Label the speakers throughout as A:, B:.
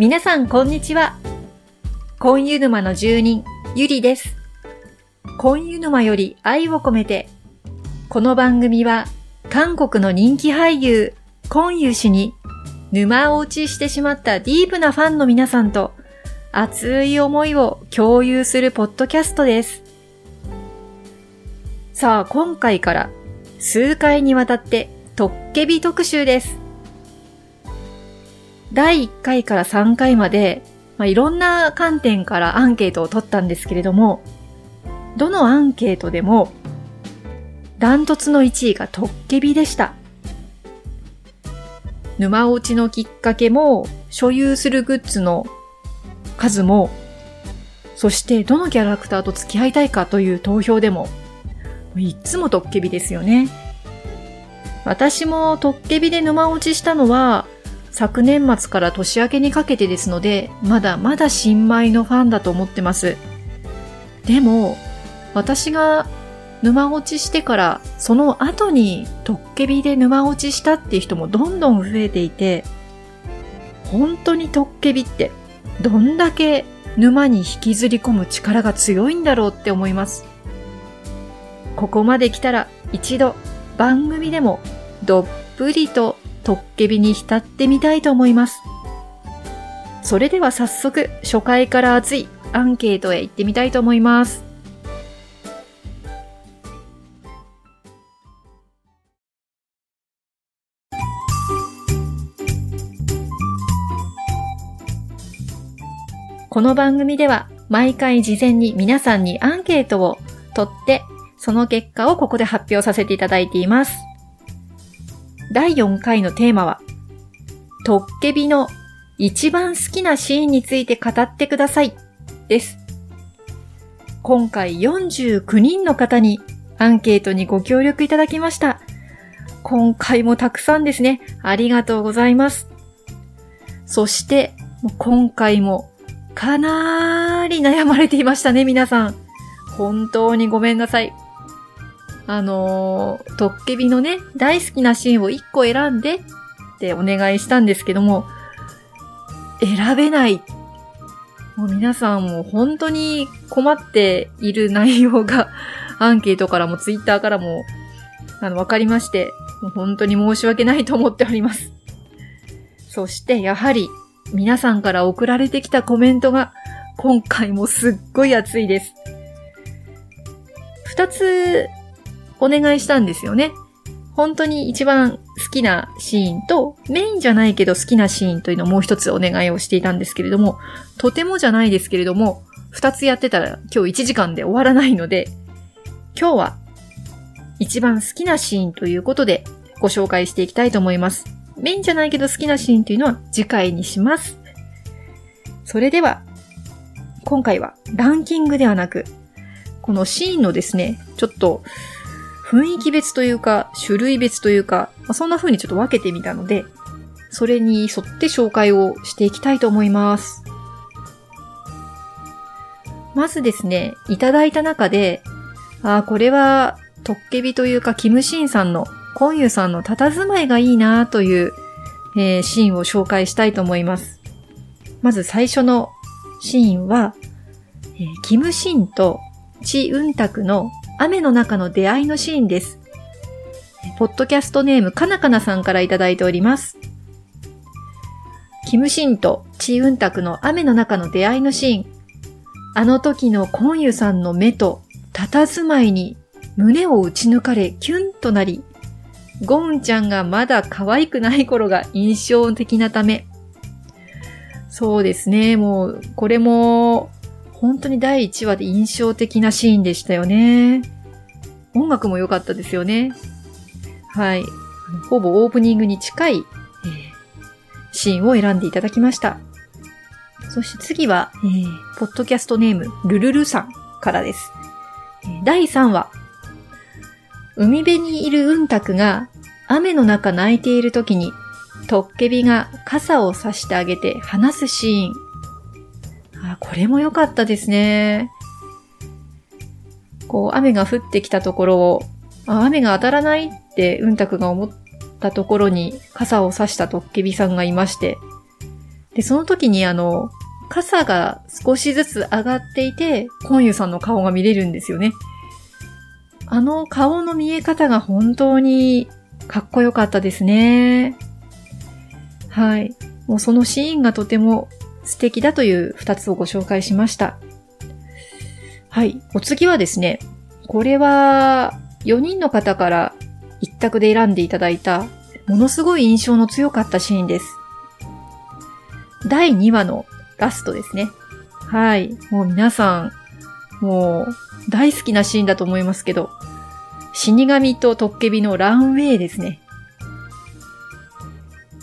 A: 皆さんこんにちは。コンユ沼の住人、ゆりです。コンユ沼より愛を込めて、この番組は韓国の人気俳優、コンユ氏に沼落ちしてしまったディープなファンの皆さんと熱い思いを共有するポッドキャストです。さあ、今回から数回にわたってトッケビ特集です。第1回から3回まで、まあ、いろんな観点からアンケートを取ったんですけれども、どのアンケートでも、ダントツの1位がトッケビでした。沼落ちのきっかけも、所有するグッズの数も、そしてどのキャラクターと付き合いたいかという投票でも、いつもトッケビですよね。私もトッケビで沼落ちしたのは、昨年末から年明けにかけてですので、まだまだ新米のファンだと思ってます。でも、私が沼落ちしてから、その後にトッケビで沼落ちしたっていう人もどんどん増えていて、本当にトッケビってどんだけ沼に引きずり込む力が強いんだろうって思います。ここまで来たら一度番組でもどっぷりとトッケビに浸ってみたいと思います。それでは早速初回から熱いアンケートへ行ってみたいと思います。この番組では毎回事前に皆さんにアンケートを取ってその結果をここで発表させていただいています。第4回のテーマは、トッケビの一番好きなシーンについて語ってくださいです。今回49人の方にアンケートにご協力いただきました。今回もたくさんですね。ありがとうございます。そして、今回もかなーり悩まれていましたね、皆さん。本当にごめんなさい。あのー、トッケビのね、大好きなシーンを1個選んでってお願いしたんですけども、選べない。もう皆さんも本当に困っている内容が、アンケートからもツイッターからも、あの、わかりまして、もう本当に申し訳ないと思っております。そして、やはり、皆さんから送られてきたコメントが、今回もすっごい熱いです。二つお願いしたんですよね。本当に一番好きなシーンと、メインじゃないけど好きなシーンというのをもう一つお願いをしていたんですけれども、とてもじゃないですけれども、二つやってたら今日1時間で終わらないので、今日は一番好きなシーンということでご紹介していきたいと思います。メインじゃないけど好きなシーンというのは次回にします。それでは、今回はランキングではなく、このシーンのですね、ちょっと雰囲気別というか、種類別というか、まあ、そんな風にちょっと分けてみたので、それに沿って紹介をしていきたいと思います。まずですね、いただいた中で、ああ、これは、トッケビというか、キムシンさんの、コンユさんの佇まいがいいなという、えーシーンを紹介したいと思います。まず最初のシーンは、えーキムシンとチ・ウンタクの雨の中の出会いのシーンです。ポッドキャストネームかなかなさんからいただいております。キムシンとチ・ウンタクの雨の中の出会いのシーン。あの時のコンユさんの目と佇まいに胸を打ち抜かれキュンとなり、ゴンちゃんがまだ可愛くない頃が印象的なため。そうですね、もう、これも、本当に第1話で印象的なシーンでしたよね。音楽も良かったですよね。はい。ほぼオープニングに近い、えーシーンを選んでいただきました。そして次は、えーポッドキャストネーム、ルルルさんからです。第3話。海辺にいるうんたくが雨の中泣いている時に、トッケビが傘を差してあげて話すシーン。あ、これも良かったですね。こう、雨が降ってきたところを、あ雨が当たらないってうんたくが思ったところに傘を差したトッケビさんがいまして、で、その時にあの、傘が少しずつ上がっていて、コンユさんの顔が見れるんですよね。あの顔の見え方が本当にかっこよかったですね。はい。もうそのシーンがとても素敵だという二つをご紹介しました。はい。お次はですね、これは4人の方から一択で選んでいただいたものすごい印象の強かったシーンです。第2話のラストですね。はい。もう皆さん、もう大好きなシーンだと思いますけど、死神とトッケビのランウェイですね。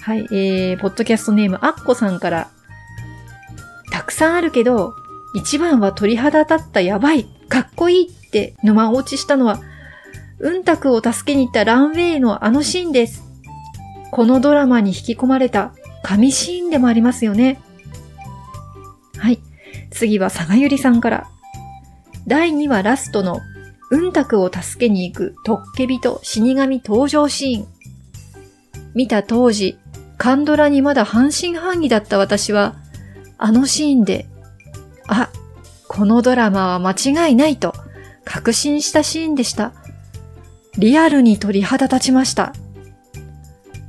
A: はい、えー、ポッドキャストネームアッコさんから、たくさんあるけど、一番は鳥肌立ったやばい、かっこいいって沼落ちしたのは、うんたくを助けに行ったランウェイのあのシーンです。このドラマに引き込まれた神シーンでもありますよね。はい。次は佐賀ゆりさんから。第2話ラストのうんたくを助けに行くトッケビと死神登場シーン。見た当時、カンドラにまだ半信半疑だった私は、あのシーンで、あ、このドラマは間違いないと確信したシーンでした。リアルに鳥肌立ちました。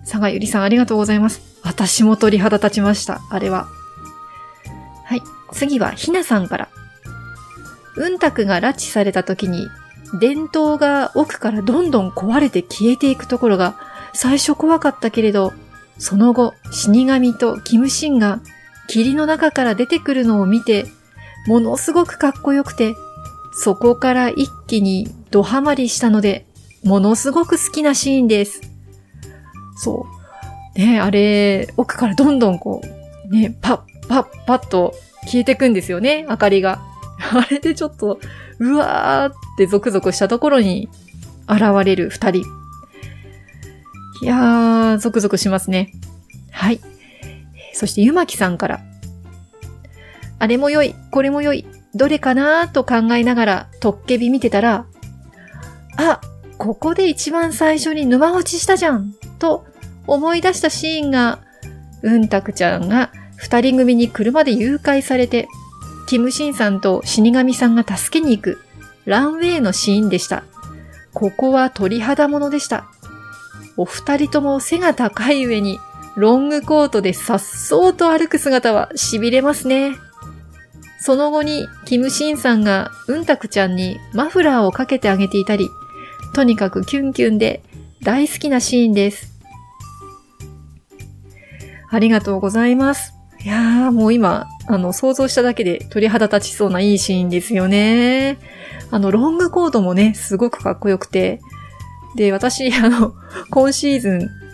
A: 佐賀ゆりさんありがとうございます。私も鳥肌立ちました。あれは。はい。次はひなさんから。うんたくが拉致された時に伝統が奥からどんどん壊れて消えていくところが最初怖かったけれど、その後、死神とキムシンが霧の中から出てくるのを見て、ものすごくかっこよくて、そこから一気にドハマりしたので、ものすごく好きなシーンです。そう。ねあれ、奥からどんどんこう、ね、パッパッパッと消えてくんですよね、明かりが。あれでちょっと、うわーってゾクゾクしたところに現れる二人。いやー、ゾクゾクしますね。はい。そしてゆまきさんから。あれも良い、これも良い、どれかなーと考えながら、トッケビ見てたら、あ、ここで一番最初に沼落ちしたじゃんと思い出したシーンが、うんたくちゃんが二人組に車で誘拐されて、キムシンさんと死神さんが助けに行くランウェイのシーンでした。ここは鳥肌ものでした。お二人とも背が高い上に、ロングコートでさっそうと歩く姿は痺れますね。その後に、キムシンさんがうんたくちゃんにマフラーをかけてあげていたり、とにかくキュンキュンで大好きなシーンです。ありがとうございます。いやー、もう今、あの、想像しただけで鳥肌立ちそうないいシーンですよね。あの、ロングコートもね、すごくかっこよくて、で、私、あの、今シーズン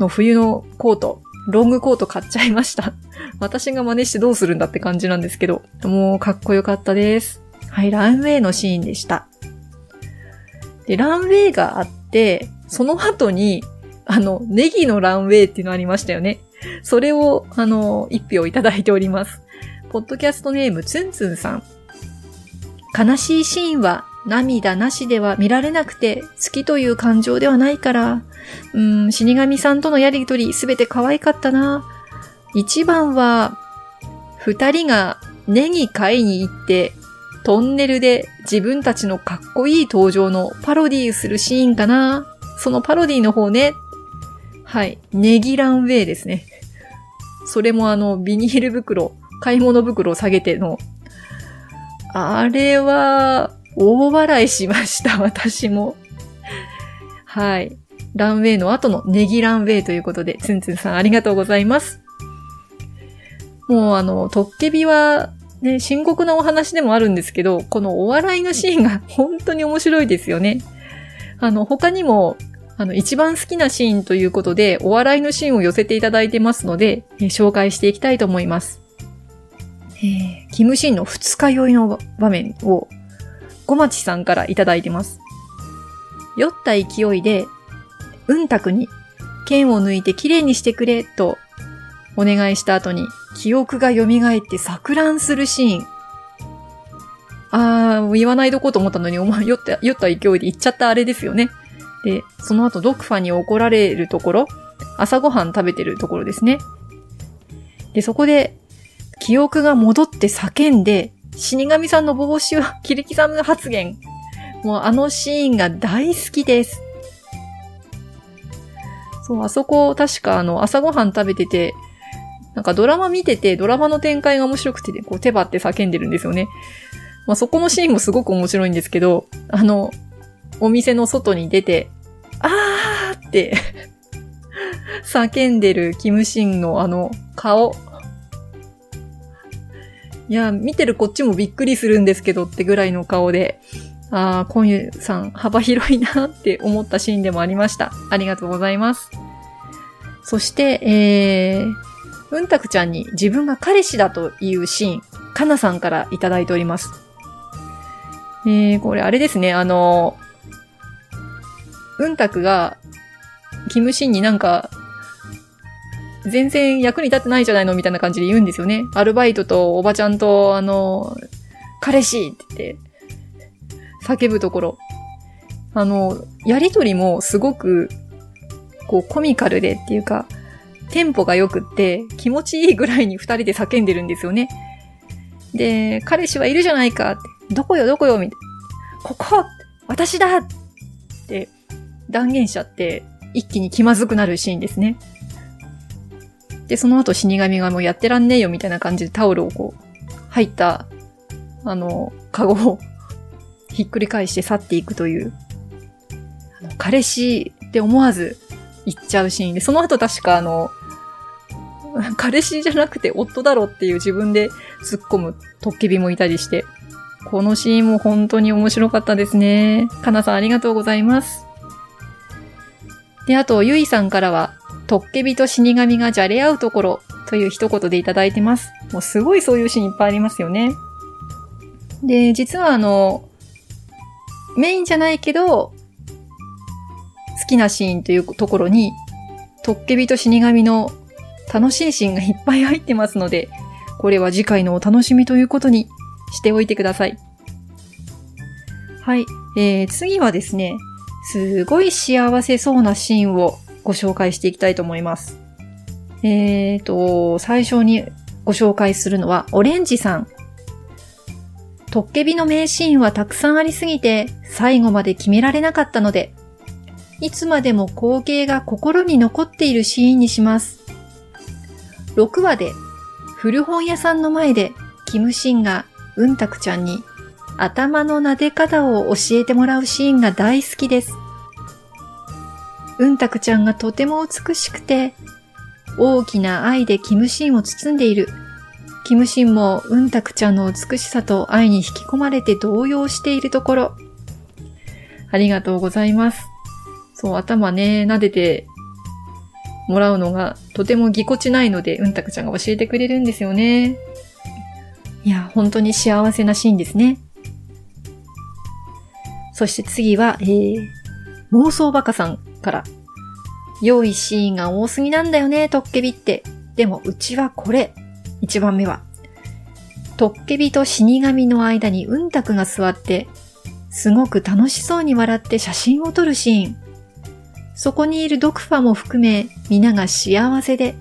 A: の冬のコート、ロングコート買っちゃいました。私が真似してどうするんだって感じなんですけど、もうかっこよかったです。はい、ランウェイのシーンでした。で、ランウェイがあって、その後に、あの、ネギのランウェイっていうのありましたよね。それを、あの、一票いただいております。ポッドキャストネームツンツンさん。悲しいシーンは涙なしでは見られなくて好きという感情ではないから、うん、死神さんとのやりとりすべて可愛かったな。一番は、二人がネギ買いに行って、トンネルで自分たちのかっこいい登場のパロディーするシーンかな。そのパロディーの方ね。はい。ネギランウェイですね。それもあの、ビニール袋、買い物袋を下げての、あれは、大笑いしました、私も。はい。ランウェイの後のネギランウェイということで、ツンツンさんありがとうございます。もうあの、トッケビは、ね、深刻なお話でもあるんですけど、このお笑いのシーンが本当に面白いですよね。あの、他にも、あの、一番好きなシーンということで、お笑いのシーンを寄せていただいてますので、えー、紹介していきたいと思います。えー、キムシンの二日酔いの場面を小町さんからいただいてます。酔った勢いで、うんたくに、剣を抜いてきれいにしてくれ、と、お願いした後に、記憶が蘇って錯乱するシーン。あー、言わないどこうと思ったのに、お前 酔った、酔った勢いで言っちゃったあれですよね。で、その後、ドクファに怒られるところ、朝ごはん食べてるところですね。で、そこで、記憶が戻って叫んで、死神さんの帽子は切り刻む発言。もうあのシーンが大好きです。そう、あそこ、確かあの、朝ごはん食べてて、なんかドラマ見てて、ドラマの展開が面白くて、こう手張って叫んでるんですよね。まあ、そこのシーンもすごく面白いんですけど、あの、お店の外に出て、あーって叫んでるキムシンのあの顔。いや、見てるこっちもびっくりするんですけどってぐらいの顔で、ああ、コンユさん幅広いなって思ったシーンでもありました。ありがとうございます。そして、えー、うんたくちゃんに自分が彼氏だというシーン、かなさんからいただいております。えー、これあれですね、あの、うんたくが、キムシンになんか、全然役に立ってないじゃないのみたいな感じで言うんですよね。アルバイトとおばちゃんと、あの、彼氏って言って、叫ぶところ。あの、やりとりもすごく、こう、コミカルでっていうか、テンポが良くって気持ちいいぐらいに二人で叫んでるんですよね。で、彼氏はいるじゃないかって、どこよどこよみたいな。ここ私だって断言しちゃって、一気に気まずくなるシーンですね。で、その後死神がもうやってらんねえよみたいな感じでタオルをこう、入った、あの、カゴを ひっくり返して去っていくという、あの彼氏って思わず言っちゃうシーンで、その後確かあの、彼氏じゃなくて夫だろっていう自分で突っ込むトッケビもいたりして、このシーンも本当に面白かったですね。かなさんありがとうございます。で、あと、ゆいさんからは、トッケビと死神がじゃれ合うところという一言でいただいてます。もうすごいそういうシーンいっぱいありますよね。で、実はあの、メインじゃないけど、好きなシーンというところに、トッケビと死神の楽しいシーンがいっぱい入ってますので、これは次回のお楽しみということにしておいてください。はい。えー、次はですね、すごい幸せそうなシーンをご紹介していきたいと思います。えーと、最初にご紹介するのは、オレンジさん。トッケビの名シーンはたくさんありすぎて、最後まで決められなかったので、いつまでも光景が心に残っているシーンにします。6話で古本屋さんの前でキムシンがうんたくちゃんに頭の撫で方を教えてもらうシーンが大好きです。うんたくちゃんがとても美しくて大きな愛でキムシンを包んでいる。キムシンもうんたくちゃんの美しさと愛に引き込まれて動揺しているところ。ありがとうございます。そう、頭ね、撫でてもらうのがとてもぎこちないので、うんたくちゃんが教えてくれるんですよね。いや、本当に幸せなシーンですね。そして次は、えー、妄想バカさんから。良いシーンが多すぎなんだよね、トッケビって。でも、うちはこれ。一番目は。トッケビと死神の間にうんたくが座って、すごく楽しそうに笑って写真を撮るシーン。そこにいるドクファも含め、皆が幸せで、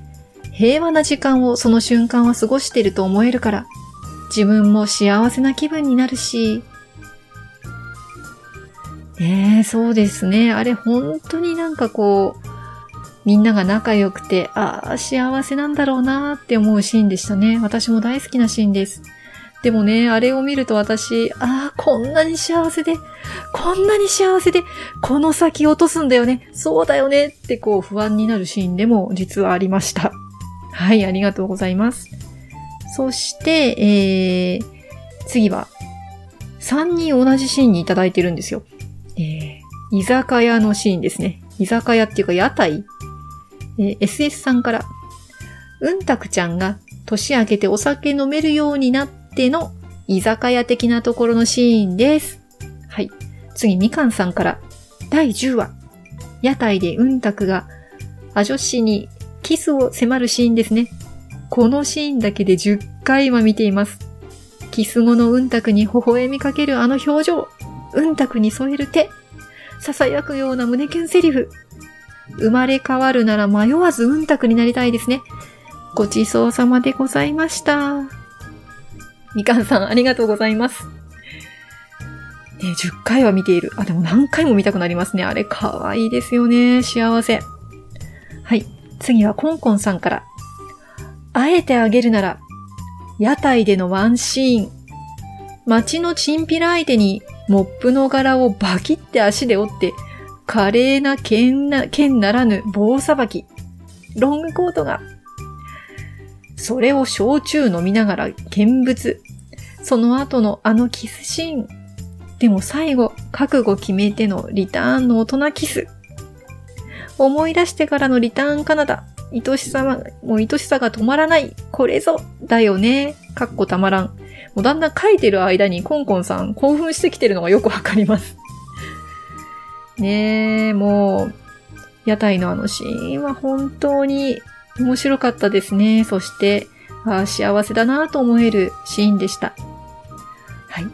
A: 平和な時間をその瞬間は過ごしていると思えるから、自分も幸せな気分になるし、ねえ、そうですね。あれ本当になんかこう、みんなが仲良くて、ああ、幸せなんだろうなって思うシーンでしたね。私も大好きなシーンです。でもね、あれを見ると私、ああ、こんなに幸せで、こんなに幸せで、この先落とすんだよね、そうだよねってこう不安になるシーンでも実はありました。はい、ありがとうございます。そして、えー、次は、3人同じシーンにいただいてるんですよ。えー、居酒屋のシーンですね。居酒屋っていうか屋台えー、SS さんから、うんたくちゃんが年明けてお酒飲めるようになっての居酒屋的なところのシーンです。はい。次、みかんさんから、第10話。屋台でうんたくが、アジョシにキスを迫るシーンですね。このシーンだけで10回は見ています。キス後のうんたくに微笑みかけるあの表情。うんたくに添える手。囁くような胸キュンセリフ。生まれ変わるなら迷わずうんたくになりたいですね。ごちそうさまでございました。みかんさん、ありがとうございます。ね、10回は見ている。あ、でも何回も見たくなりますね。あれ、かわいいですよね。幸せ。はい。次はコンコンさんから。あえてあげるなら、屋台でのワンシーン。街のチンピラ相手にモップの柄をバキって足で折って、華麗な剣な、剣ならぬ棒さばき。ロングコートが。それを焼酎飲みながら見物。その後のあのキスシーン。でも最後、覚悟決めてのリターンの大人キス。思い出してからのリターンカナダ。愛しさが、もう愛しさが止まらない。これぞ、だよね。かっこたまらん。もうだんだん書いてる間にコンコンさん興奮してきてるのがよくわかります。ねえ、もう、屋台のあのシーンは本当に面白かったですね。そして、あ幸せだなと思えるシーンでした。はい。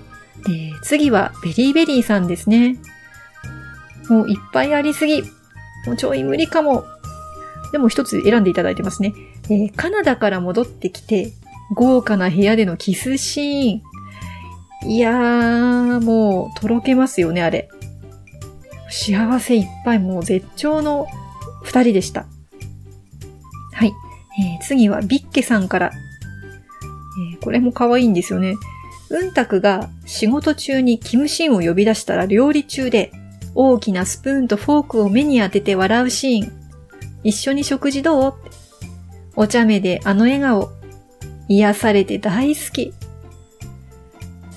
A: で、次はベリーベリーさんですね。もういっぱいありすぎ。もうちょい無理かも。でも一つ選んでいただいてますね。えーカナダから戻ってきて、豪華な部屋でのキスシーン。いやー、もう、とろけますよね、あれ。幸せいっぱい、もう絶頂の二人でした。はい。えー次はビッケさんから。えーこれも可愛いんですよね。うんたくが仕事中にキムシンを呼び出したら料理中で、大きなスプーンとフォークを目に当てて笑うシーン。一緒に食事どう？お茶目であの笑顔。癒されて大好き。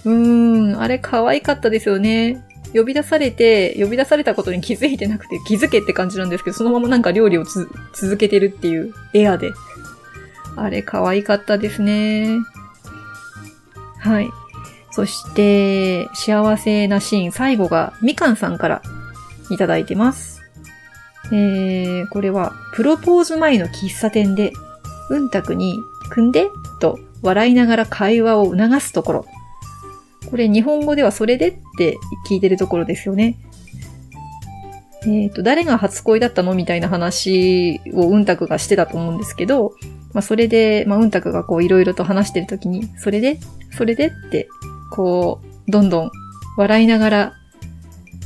A: うーん、あれ可愛かったですよね。呼び出されて、呼び出されたことに気づいてなくて気づけって感じなんですけど、そのままなんか料理を続けてるっていうエアで。あれ可愛かったですね。はい。そして、幸せなシーン、最後がみかんさんからいただいてます。えー、これは、プロポーズ前の喫茶店で、うんたくに、組んで？と笑いながら会話を促すところ。これ日本語ではそれでって聞いてるところですよね。えっ、と、誰が初恋だったのみたいな話をうんたくがしてたと思うんですけど、まあそれで、まあうんたくがこういろいろと話してるときに、それでそれでって、こう、どんどん笑いながら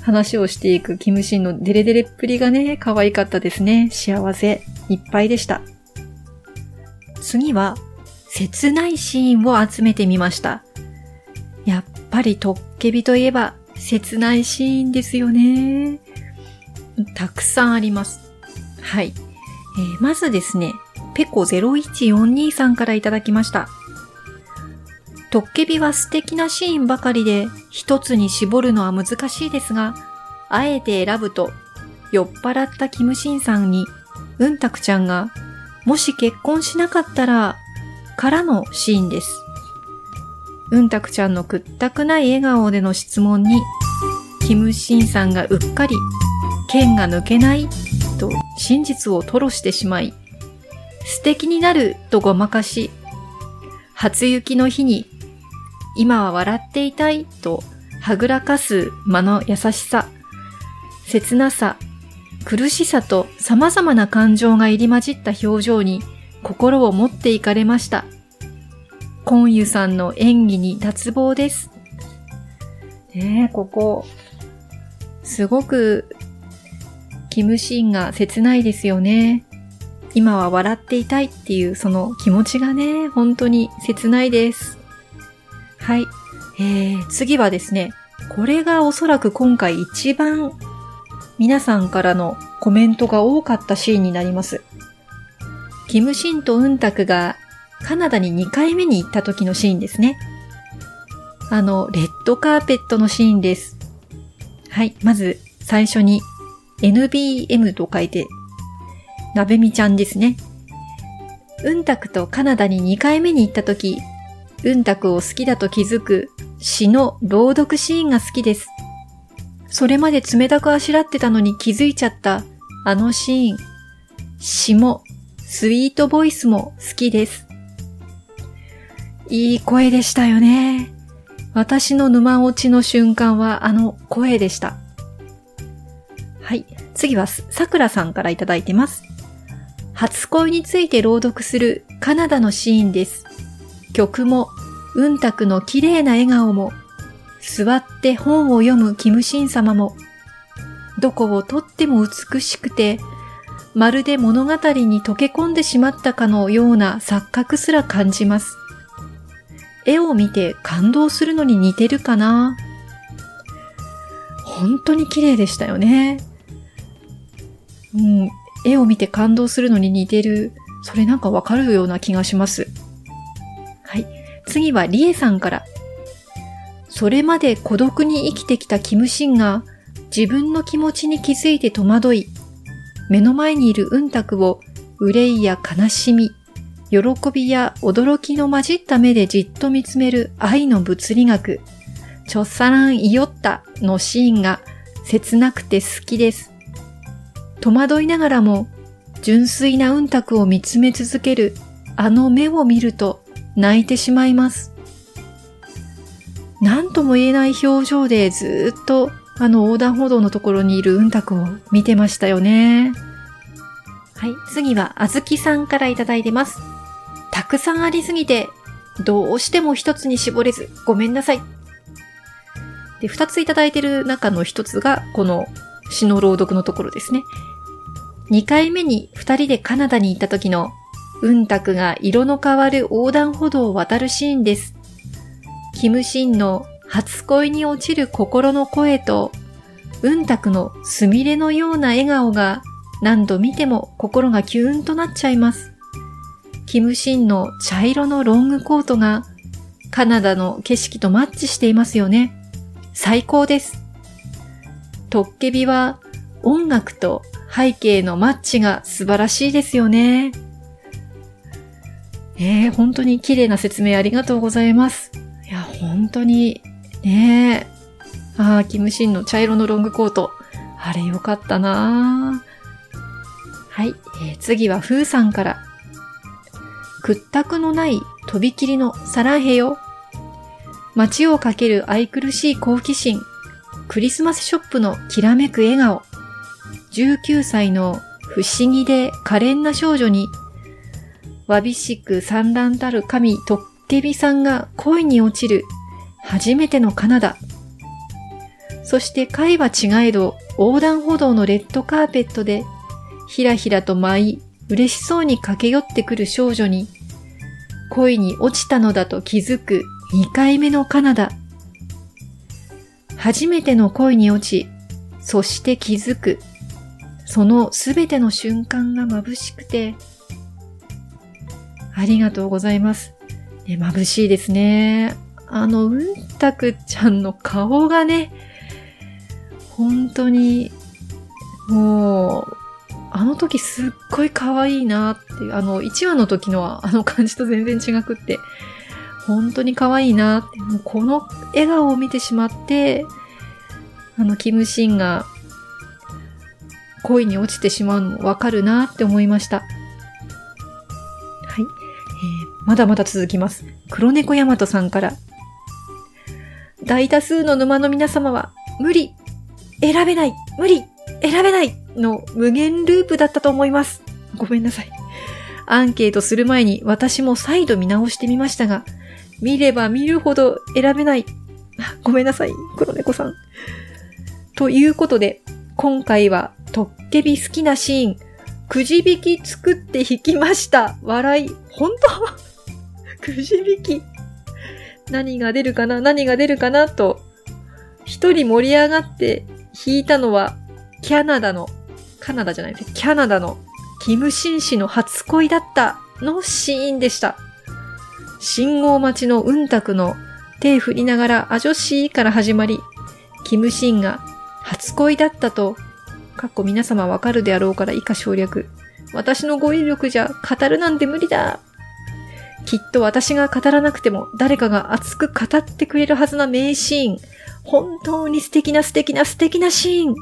A: 話をしていくキムシンのデレデレっぷりがね、可愛かったですね。幸せいっぱいでした。次は、切ないシーンを集めてみました。やっぱりトッケビといえば、切ないシーンですよね。たくさんあります。はい。えーまずですね、ペコ0142さんからいただきました。トッケビは素敵なシーンばかりで、一つに絞るのは難しいですが、あえて選ぶと、酔っ払ったキムシンさんに、うんたくちゃんが、もし結婚しなかったら、からのシーンです。うんたくちゃんのくったくない笑顔での質問に、キムシンさんがうっかり、剣が抜けないと真実を吐露してしまい、素敵になるとごまかし、初雪の日に、今は笑っていたいとはぐらかす間の優しさ、切なさ、苦しさと様々な感情が入り混じった表情に心を持っていかれました。コンユさんの演技に脱帽です。ねえ、ここ、すごく、キムシーンが切ないですよね。今は笑っていたいっていうその気持ちがね、本当に切ないです。はい。えー、次はですね、これがおそらく今回一番皆さんからのコメントが多かったシーンになります。キムシンとウンタクがカナダに2回目に行った時のシーンですね。あの、レッドカーペットのシーンです。はい。まず、最初に NBM と書いて、なべみちゃんですね。うんたくとカナダに2回目に行った時、うんたくを好きだと気づく詩の朗読シーンが好きです。それまで冷たくあしらってたのに気づいちゃったあのシーン。詩もスイートボイスも好きです。いい声でしたよね。私の沼落ちの瞬間はあの声でした。はい。次はさくらさんからいただいてます。初恋について朗読するカナダのシーンです。曲も、うんたくの綺麗な笑顔も、座って本を読むキムシン様も、どこをとっても美しくて、まるで物語に溶け込んでしまったかのような錯覚すら感じます。絵を見て感動するのに似てるかな？本当に綺麗でしたよね。うん、絵を見て感動するのに似てる。それなんかわかるような気がします。はい。次はリエさんから。それまで孤独に生きてきたキムシンが自分の気持ちに気づいて戸惑い、目の前にいるうんたくを憂いや悲しみ、喜びや驚きの混じった目でじっと見つめる愛の物理学、チョッサランイヨッタのシーンが切なくて好きです。戸惑いながらも純粋なうんたくを見つめ続けるあの目を見ると泣いてしまいます。何とも言えない表情でずっとあの横断歩道のところにいるうんたくを見てましたよね。はい、次はあずきさんからいただいてます。たくさんありすぎて、どうしても一つに絞れず、ごめんなさい。で、二ついただいてる中の一つが、この詩の朗読のところですね。二回目に二人でカナダに行った時の、うんたくが色の変わる横断歩道を渡るシーンです。キムシンの初恋に落ちる心の声と、うんたくのすみれのような笑顔が何度見ても心がキューンとなっちゃいます。キムシンの茶色のロングコートがカナダの景色とマッチしていますよね。最高です。トッケビは音楽と背景のマッチが素晴らしいですよね。えー、本当に綺麗な説明ありがとうございます。本当に、ねえ。ああ、キムシンの茶色のロングコート。あれよかったなはい、えー次はフーさんから。屈託のないとびきりのサランヘよ。街をかける愛くるしい好奇心。クリスマスショップのきらめく笑顔。19歳の不思議で可憐な少女に、わびしく産卵たる神トッケビさんが恋に落ちる初めてのカナダ。そして貝は違えど横断歩道のレッドカーペットでひらひらと舞い嬉しそうに駆け寄ってくる少女に恋に落ちたのだと気づく2回目のカナダ。初めての恋に落ち、そして気づく。そのすべての瞬間が眩しくて、ありがとうございます。ね、眩しいですね。あの、うんたくちゃんの顔がね、本当に、もう、あの時すっごい可愛いなっていう、あの、1話の時のはあの感じと全然違くって、本当に可愛いなって、もうこの笑顔を見てしまって、あの、キムシンが恋に落ちてしまうのもわかるなって思いました。まだまだ続きます。黒猫ヤマトさんから。大多数の沼の皆様は、無理選べない無理選べないの無限ループだったと思います。ごめんなさい。アンケートする前に私も再度見直してみましたが、見れば見るほど選べない。ごめんなさい、黒猫さん。ということで、今回はトッケビ好きなシーン、くじ引き作って引きました。笑い。本当？くじ引き。何が出るかな？何が出るかな？と、一人盛り上がって引いたのは、キャナダの、カナダじゃないです。キャナダのキムシン氏の初恋だったのシーンでした。信号待ちのうんたくの手振りながらあ女子から始まり、キムシンが初恋だったと、かっこ皆様わかるであろうから以下省略。私の語彙力じゃ語るなんて無理だ。きっと私が語らなくても誰かが熱く語ってくれるはずな名シーン。本当に素敵な素敵な素敵なシーン。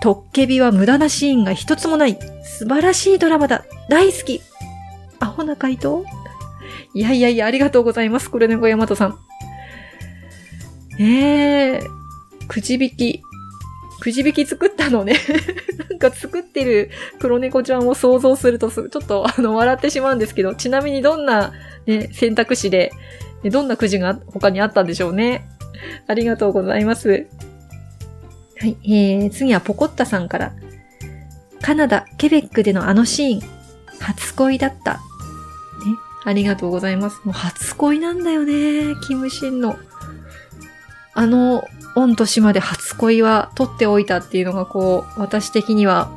A: トッケビは無駄なシーンが一つもない。素晴らしいドラマだ。大好き。アホな回答？いやいやいや、ありがとうございます。これね、小山とさん。ええー、くじ引き。くじ引き作ったのね。なんか作ってる黒猫ちゃんを想像するとちょっと あの笑ってしまうんですけど、ちなみにどんな、ね、選択肢で、どんなくじが他にあったんでしょうね。ありがとうございます。はい、えー、次はポコッタさんから。カナダ、ケベックでのあのシーン、初恋だった。ね、ありがとうございます。もう初恋なんだよね、キムシンの。あの、御年まで初恋は取っておいたっていうのがこう、私的には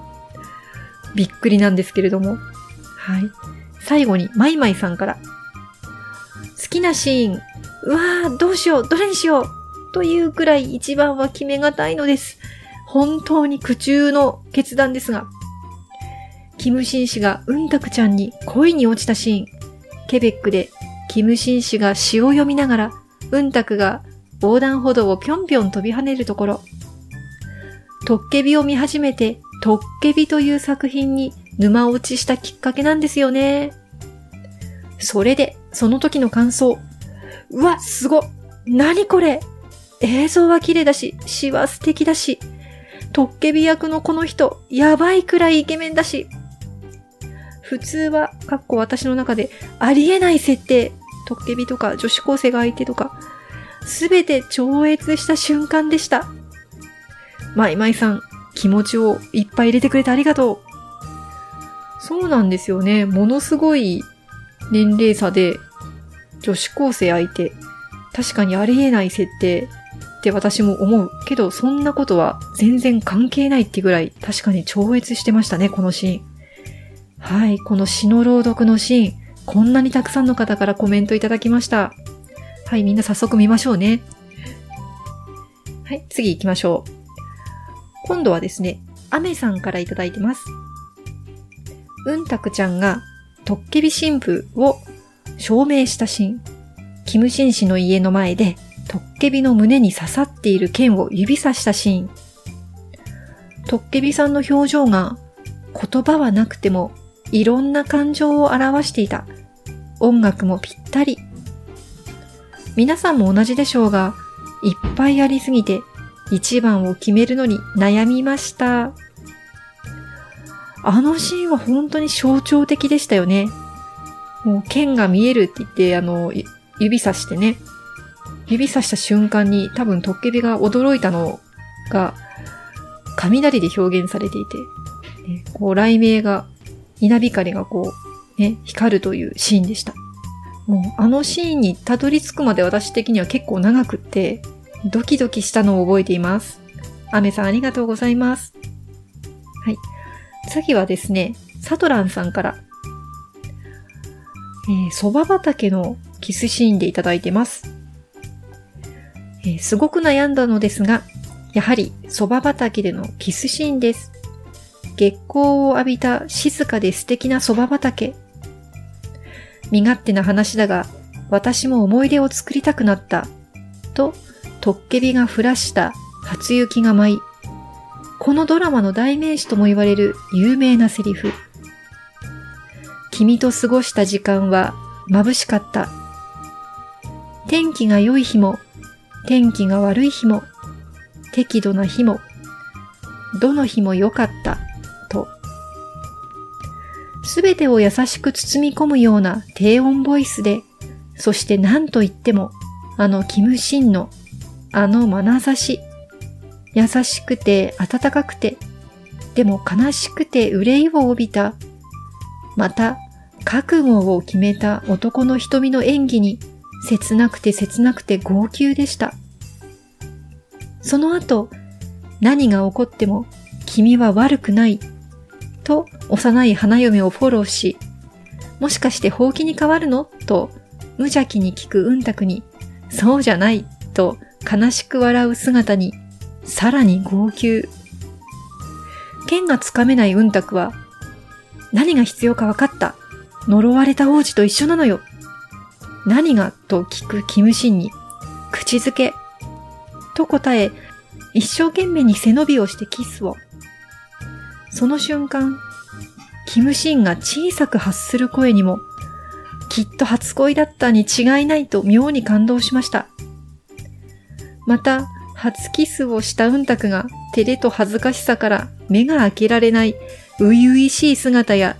A: びっくりなんですけれども。はい。最後に、マイマイさんから。好きなシーン、うわー、どうしよう、どれにしよう、というくらい一番は決めがたいのです。本当に苦中の決断ですが。キムシン氏がウンタクちゃんに恋に落ちたシーン。ケベックでキムシン氏が詩を読みながら、ウンタクが横断歩道をぴょんぴょん飛び跳ねるところ。トッケビを見始めて、トッケビという作品に沼落ちしたきっかけなんですよね。それで、その時の感想。うわ、すご何これ映像は綺麗だし、詩は素敵だし、トッケビ役のこの人、やばいくらいイケメンだし、普通は、かっこ私の中で、ありえない設定、トッケビとか女子高生が相手とか、すべて超越した瞬間でした。マイマイさん、気持ちをいっぱい入れてくれてありがとう。そうなんですよね。ものすごい年齢差で、女子高生相手、確かにありえない設定って私も思う。けど、そんなことは全然関係ないってぐらい、確かに超越してましたね、このシーン。はい、この詩の朗読のシーン、こんなにたくさんの方からコメントいただきました。はい、みんな早速見ましょうね。はい、次行きましょう。今度はですね、アメさんからいただいてます。うんたくちゃんが、トッケビ神父を証明したシーン。キムシン氏の家の前で、トッケビの胸に刺さっている剣を指さしたシーン。トッケビさんの表情が、言葉はなくても、いろんな感情を表していた。音楽もぴったり。皆さんも同じでしょうが、いっぱいありすぎて、一番を決めるのに悩みました。あのシーンは本当に象徴的でしたよね。もう剣が見えるって言って、あの、指さしてね。指さした瞬間に多分トッケビが驚いたのが、雷で表現されていて、ね、こう雷鳴が、稲光がこう、ね、光るというシーンでした。もうあのシーンにたどり着くまで私的には結構長くって、ドキドキしたのを覚えています。アメさんありがとうございます。はい。次はですね、サトランさんから、えー、蕎麦畑のキスシーンでいただいてます。えー、すごく悩んだのですが、やはり蕎麦畑でのキスシーンです。月光を浴びた静かで素敵な蕎麦畑。身勝手な話だが、私も思い出を作りたくなった。と、トッケビが降らした初雪が舞い。このドラマの代名詞とも言われる有名なセリフ。君と過ごした時間は眩しかった。天気が良い日も、天気が悪い日も、適度な日も、どの日も良かった。すべてを優しく包み込むような低音ボイスで、そして何と言っても、あのキムシンの、あの眼差し、優しくて温かくて、でも悲しくて憂いを帯びた、また、覚悟を決めた男の瞳の演技に、切なくて切なくて号泣でした。その後、何が起こっても、君は悪くないと幼い花嫁をフォローし、もしかしてほうきに変わるの？と無邪気に聞くうんたくに、そうじゃないと悲しく笑う姿に、さらに号泣。剣がつかめないうんたくは、何が必要か分かった。呪われた王子と一緒なのよ。何が？と聞くキムシンに、口づけ。と答え、一生懸命に背伸びをしてキスを。その瞬間、キムシンが小さく発する声にも、きっと初恋だったに違いないと妙に感動しました。また、初キスをしたうんたくが照れと恥ずかしさから目が開けられない初々しい姿や、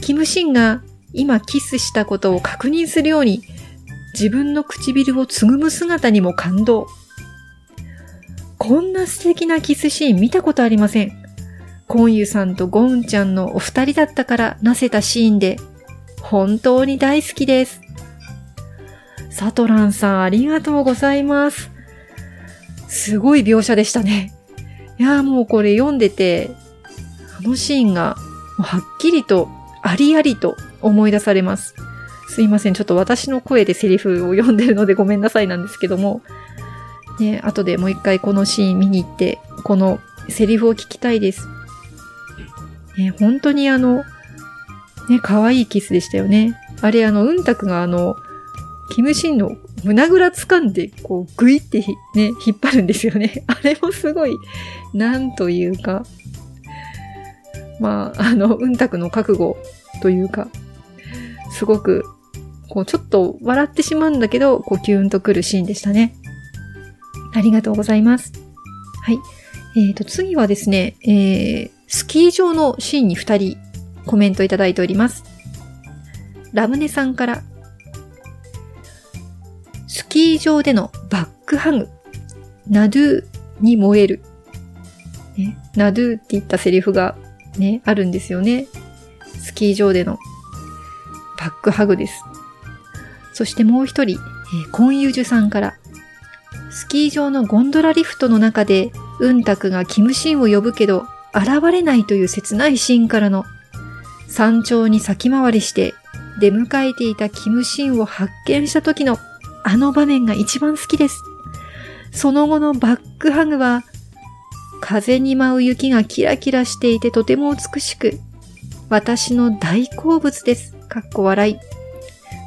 A: キムシンが今キスしたことを確認するように自分の唇をつぐむ姿にも感動。こんな素敵なキスシーン見たことありません。コンユさんとゴンちゃんのお二人だったからなせたシーンで、本当に大好きです。サトランさんありがとうございます。すごい描写でしたね。いやもうこれ読んでて、あのシーンがはっきりとありありと思い出されます。すいません。ちょっと私の声でセリフを読んでるのでごめんなさいなんですけども、ね、後でもう一回このシーン見に行って、このセリフを聞きたいです。ね、本当にあの、ね、可愛いキスでしたよね。あれあの、うんたくがあの、キムシンの胸ぐら掴んで、こう、グイってね、引っ張るんですよね。あれもすごい、なんというか、まあ、あの、うんたくの覚悟というか、すごくこう、ちょっと笑ってしまうんだけど、こう、キュンとくるシーンでしたね。ありがとうございます。はい。えっ、ー、と、次はですね、えー、スキー場のシーンに2人コメントいただいております。ラムネさんから、スキー場でのバックハグ、ナドゥに燃える。ね、ナドゥって言ったセリフがね、あるんですよね。スキー場でのバックハグです。そしてもう一人、えー、コンユジュさんから、スキー場のゴンドラリフトの中で、うんたくがキムシンを呼ぶけど、現れないという切ないシーンからの、山頂に先回りして、出迎えていたキムシンを発見した時の、あの場面が一番好きです。その後のバックハグは、風に舞う雪がキラキラしていてとても美しく、私の大好物です。かっこ笑い。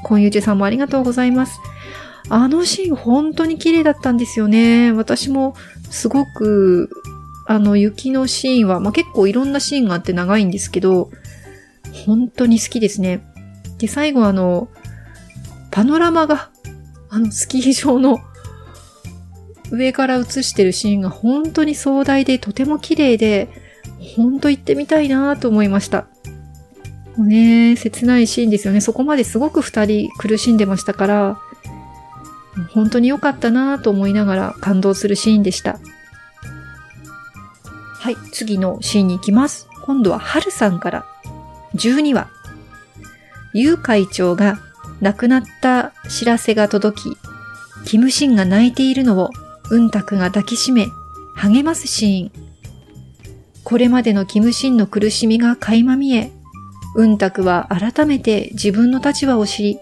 A: コンユジさんもありがとうございます。あのシーン本当に綺麗だったんですよね。私もすごく、あの雪のシーンは、まあ、結構いろんなシーンがあって長いんですけど、本当に好きですね。で、最後あの、パノラマが、あのスキー場の上から映してるシーンが本当に壮大でとても綺麗で、本当行ってみたいなと思いました。もうね、切ないシーンですよね。そこまですごく二人苦しんでましたから、本当に良かったなと思いながら感動するシーンでした。はい、次のシーンに行きます。今度は春さんから12話。ユウ会長が亡くなった知らせが届き、キムシンが泣いているのをウンタクが抱きしめ、励ますシーン。これまでのキムシンの苦しみが垣間見え、うんたくは改めて自分の立場を知り、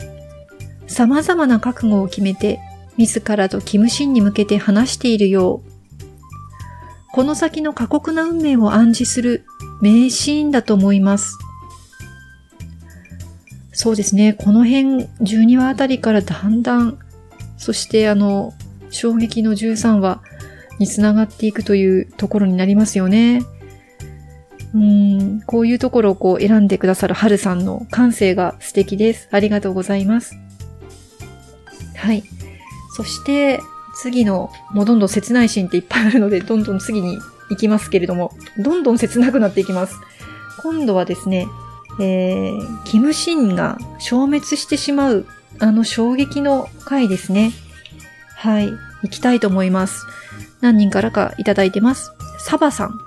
A: 様々な覚悟を決めて、自らとキムシンに向けて話しているよう、この先の過酷な運命を暗示する名シーンだと思います。そうですね。この辺、12話あたりからだんだん、そしてあの、衝撃の13話につながっていくというところになりますよね。うん、こういうところをこう選んでくださる春さんの感性が素敵です。ありがとうございます。はい。そして、次の、もうどんどん切ないシーンっていっぱいあるので、どんどん次に行きますけれども、どんどん切なくなっていきます。今度はですね、えー、キムシンが消滅してしまう、あの衝撃の回ですね。はい。行きたいと思います。何人からかいただいてます。サバさん。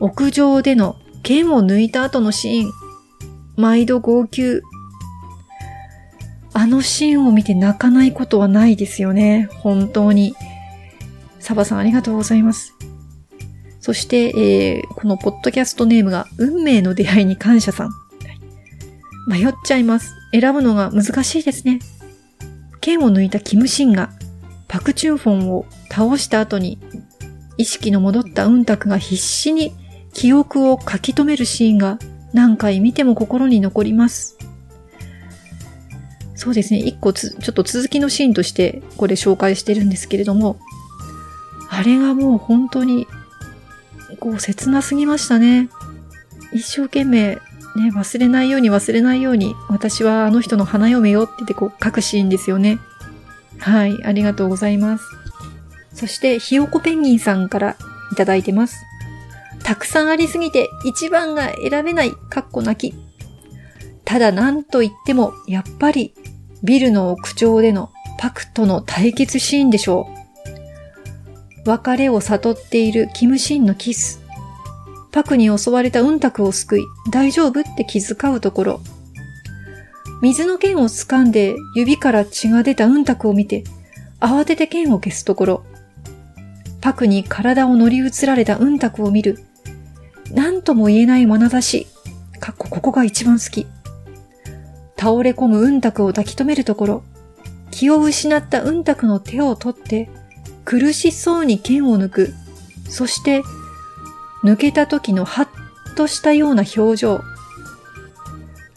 A: 屋上での剣を抜いた後のシーン。毎度号泣。あのシーンを見て泣かないことはないですよね。本当に。サバさんありがとうございます。そして、えー、このポッドキャストネームが運命の出会いに感謝さん。迷っちゃいます。選ぶのが難しいですね。剣を抜いたキムシンがパクチュンフォンを倒した後に意識の戻ったウンタクが必死に記憶を書き留めるシーンが何回見ても心に残ります。そうですね。一個つ、ちょっと続きのシーンとしてこれ紹介してるんですけれども、あれがもう本当に、こう切なすぎましたね。一生懸命、ね、忘れないように忘れないように、私はあの人の花嫁よって言ってこう書くシーンですよね。はい、ありがとうございます。そしてひよこペンギンさんからいただいてます。たくさんありすぎて一番が選べない、かっこ泣き。ただ何と言っても、やっぱりビルの屋上でのパクとの対決シーンでしょう。別れを悟っているキムシンのキス。パクに襲われたウンタクを救い、大丈夫って気遣うところ。水の剣を掴んで指から血が出たウンタクを見て、慌てて剣を消すところ。パクに体を乗り移られたウンタクを見る。何とも言えない眼差し。かっこここが一番好き。倒れ込むうんたくを抱き留めるところ、気を失ったうんたくの手を取って、苦しそうに剣を抜く。そして、抜けた時のハッとしたような表情。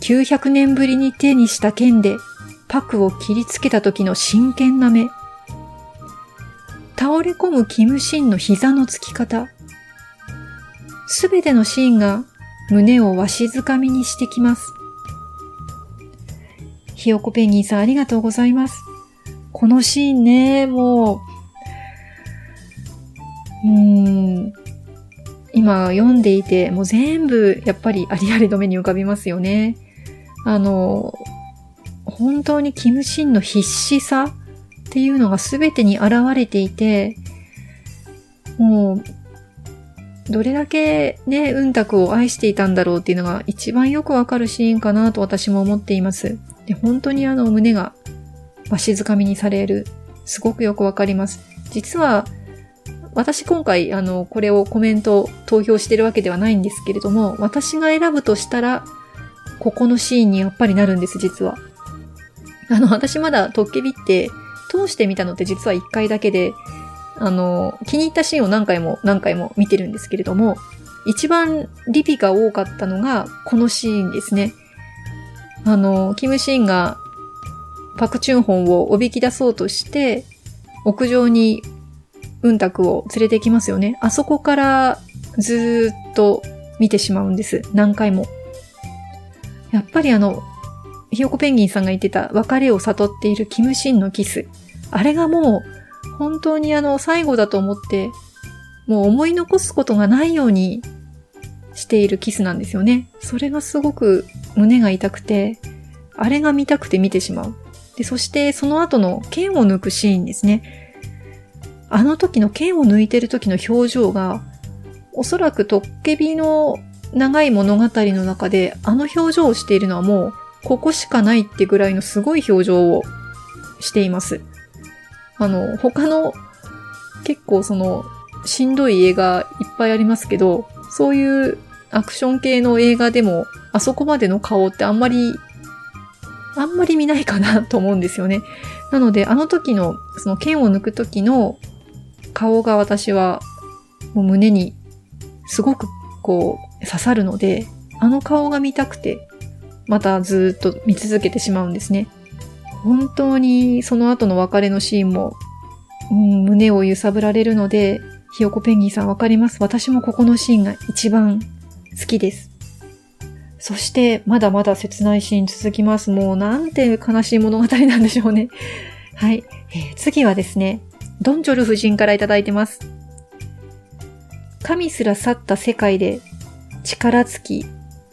A: 900年ぶりに手にした剣で、パクを切りつけた時の真剣な目。倒れ込むキムシンの膝のつき方。すべてのシーンが胸をわしづかみにしてきます。ひよこペンギンさんありがとうございます。このシーンね、もう、うーん、今読んでいて、もう全部やっぱりありありの目に浮かびますよね。あの、本当にキムシンの必死さっていうのが全てに現れていて、もうどれだけね、うんたくを愛していたんだろうっていうのが一番よくわかるシーンかなと私も思っています。で、本当にあの胸がわしづかみにされる。すごくよくわかります。実は、私今回あの、これをコメント投票してるわけではないんですけれども、私が選ぶとしたら、ここのシーンにやっぱりなるんです、実は。あの、私まだトッケビって通してみたのって実は1回だけで、あの、気に入ったシーンを何回も何回も見てるんですけれども、一番リピが多かったのがこのシーンですね。あの、キムシンがパクチュンホンをおびき出そうとして、屋上にウンタクを連れてきますよね。あそこからずっと見てしまうんです。何回も。やっぱりあの、ひよこペンギンさんが言ってた別れを悟っているキムシンのキス。あれがもう本当にあの、最後だと思って、もう思い残すことがないようにしているキスなんですよね。それがすごく胸が痛くて、あれが見たくて見てしまう。で、そしてその後の剣を抜くシーンですね。あの時の剣を抜いてる時の表情が、おそらくトッケビの長い物語の中であの表情をしているのはもうここしかないってぐらいのすごい表情をしています。あの、他の結構その、しんどい映画いっぱいありますけど、そういうアクション系の映画でも、あそこまでの顔ってあんまり、あんまり見ないかなと思うんですよね。なので、あの時の、その剣を抜く時の顔が私は、もう胸にすごくこう刺さるので、あの顔が見たくて、またずっと見続けてしまうんですね。本当にその後の別れのシーンも、うん、胸を揺さぶられるので、ひよこペンギンさんわかります？私もここのシーンが一番好きです。そして、まだまだ切ないシーン続きます。もうなんて悲しい物語なんでしょうね。はい。えー、次はですね、ドンジョル夫人からいただいてます。神すら去った世界で力尽き、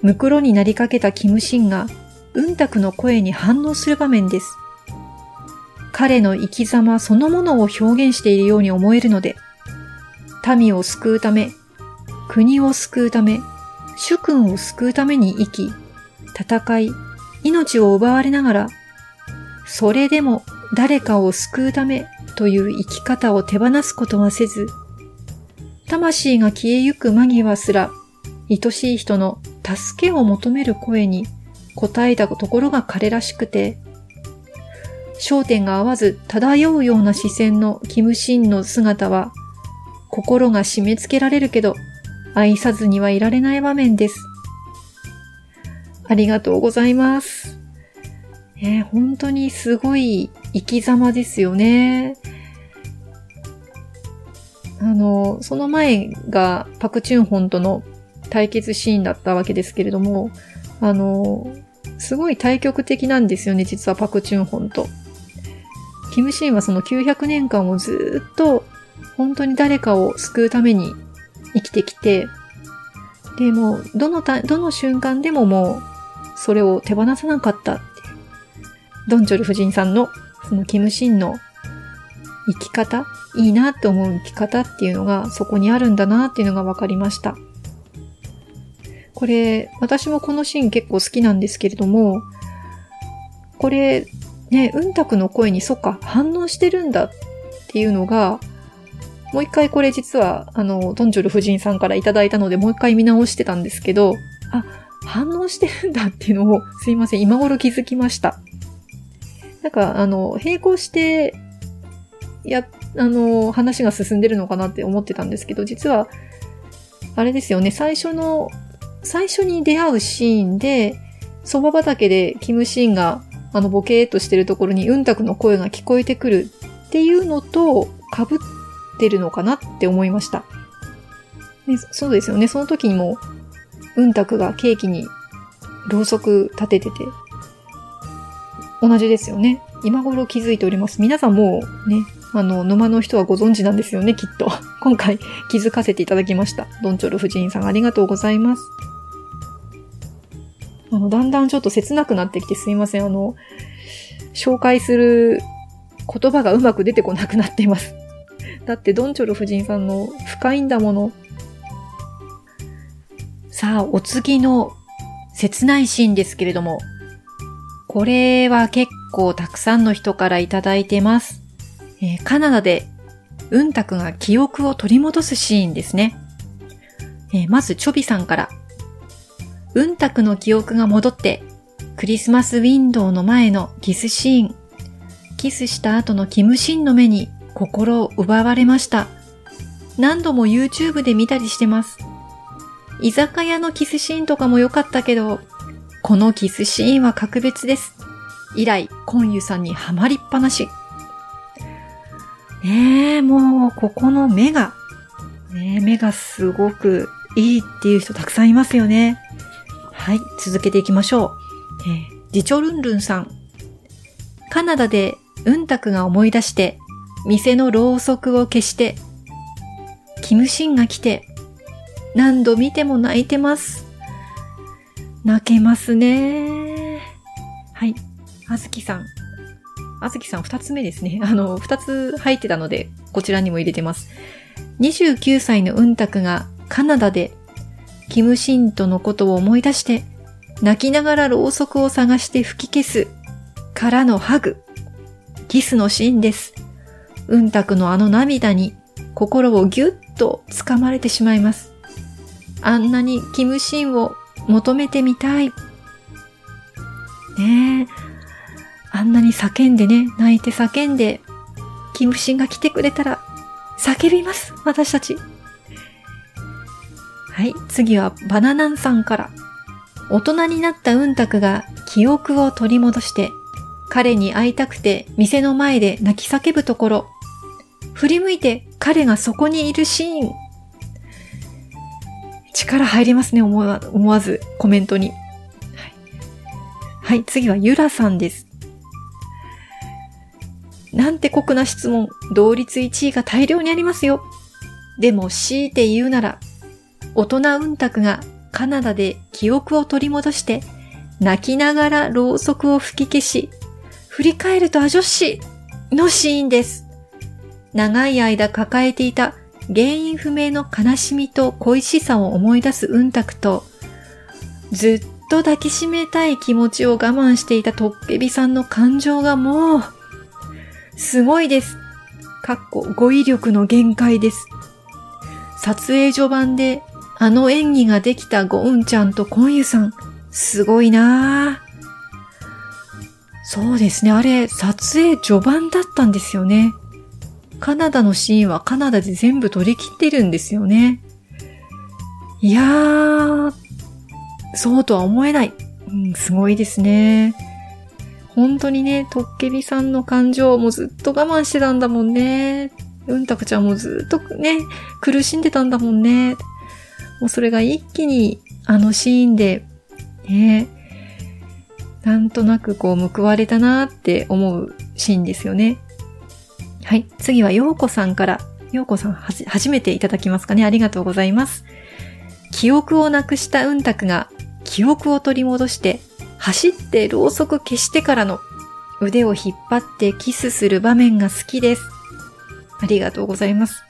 A: ムクロになりかけたキムシンがうんたくの声に反応する場面です。彼の生き様そのものを表現しているように思えるので、民を救うため、国を救うため、主君を救うために生き、戦い、命を奪われながら、それでも誰かを救うためという生き方を手放すことはせず、魂が消えゆく間際すら、愛しい人の助けを求める声に答えたところが彼らしくて、焦点が合わず漂うような視線のキムシンの姿は、心が締め付けられるけど、愛さずにはいられない場面です。ありがとうございます。えー、本当にすごい生き様ですよね。あの、その前がパクチュンホンとの対決シーンだったわけですけれども、あの、すごい対極的なんですよね、実はパクチュンホンと。キムシンはその900年間をずっと本当に誰かを救うために生きてきて、で、も、どのた、どの瞬間でももう、それを手放さなかったっていうドンチョル夫人さんの、そのキムシンの生き方、いいなって思う生き方っていうのがそこにあるんだなっていうのが分かりました。これ、私もこのシーン結構好きなんですけれども、これ、ね、うんたくの声にそっか、反応してるんだっていうのが、もう一回これ実は、あの、ドンジョル夫人さんからいただいたので、もう一回見直してたんですけど、あ、反応してるんだっていうのを、すいません、今頃気づきました。なんか、あの、並行して、や、あの、話が進んでるのかなって思ってたんですけど、実は、あれですよね、最初の、最初に出会うシーンで、蕎麦畑でキムシーンが、あの、ボケーっとしてるところに、うんたくの声が聞こえてくるっていうのと、被ってるのかなって思いました。でそうですよね。その時にも、うんたくがケーキにろうそく立ててて、同じですよね。今頃気づいております。皆さんもうね、あの、沼の人はご存知なんですよね、きっと。今回気づかせていただきました。ドンチョル夫人さんありがとうございます。あの、だんだんちょっと切なくなってきてすいません。あの、紹介する言葉がうまく出てこなくなっています。だってドンチョル夫人さんの深いんだもの。さあ、お次の切ないシーンですけれども、これは結構たくさんの人からいただいてます。えー、カナダで、うんたくが記憶を取り戻すシーンですね。えー、まず、チョビさんから。うんたくの記憶が戻って、クリスマスウィンドウの前のキスシーン。キスした後のキムシンの目に心を奪われました。何度も YouTube で見たりしてます。居酒屋のキスシーンとかも良かったけど、このキスシーンは格別です。以来、コンユさんにはまりっぱなし。ねえ、もう、ここの目が、ね目がすごくいいっていう人たくさんいますよね。はい、続けていきましょう。えー、ジチョルンルンさん。カナダでうんたくが思い出して、店のろうそくを消して、キムシンが来て、何度見ても泣いてます。泣けますね。はい。あずきさん。あずきさん二つ目ですね。あの、二つ入ってたので、こちらにも入れてます。29歳のうんたくがカナダで、キムシンとのことを思い出して、泣きながらろうそくを探して吹き消す、からのハグ、キスのシーンです。うんたくのあの涙に心をぎゅっと掴まれてしまいます。あんなにキムシンを求めてみたい。ねえ。あんなに叫んでね、泣いて叫んで、キムシンが来てくれたら、叫びます、私たち。はい、次はバナナンさんから。大人になったうんたくが記憶を取り戻して、彼に会いたくて店の前で泣き叫ぶところ、振り向いて彼がそこにいるシーン。力入りますね、思わ思わずコメントに。はい、はい、次はゆらさんです。なんて酷な質問。同率1位が大量にありますよ。でも強いて言うなら、大人うんたくがカナダで記憶を取り戻して、泣きながらろうそくを吹き消し、振り返るとあ女子のシーンです。長い間抱えていた原因不明の悲しみと恋しさを思い出すうんたくと、ずっと抱きしめたい気持ちを我慢していたトッケビさんの感情がもう、すごいです。かっこ語彙力の限界です。撮影序盤であの演技ができたゴウンちゃんとコンユさん、すごいなぁ。そうですね。あれ、撮影序盤だったんですよね。カナダのシーンはカナダで全部撮り切ってるんですよね。いやー、そうとは思えない。うん、すごいですね。本当にね、トッケビさんの感情もずっと我慢してたんだもんね。うんたくちゃんもずっとね、苦しんでたんだもんね。もうそれが一気にあのシーンで、ね、なんとなくこう報われたなって思うシーンですよね。はい。次は、ようこさんから。ようこさんはじ、初めていただきますかね。ありがとうございます。記憶をなくしたうんたくが記憶を取り戻して走ってろうそく消してからの腕を引っ張ってキスする場面が好きです。ありがとうございます。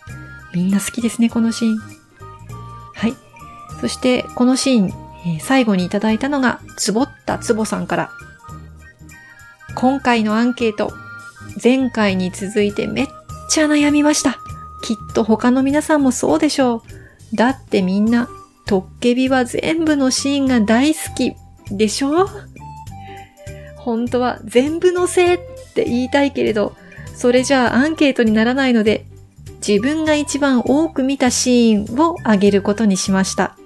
A: みんな好きですね、このシーン。はい。そして、このシーン、え、最後にいただいたのが、つぼったつぼさんから。今回のアンケート、前回に続いてめっちゃ悩みました。きっと他の皆さんもそうでしょう。だってみんな、トッケビは全部のシーンが大好きでしょ？本当は全部のせいって言いたいけれど、それじゃあアンケートにならないので、自分が一番多く見たシーンをあげることにしました。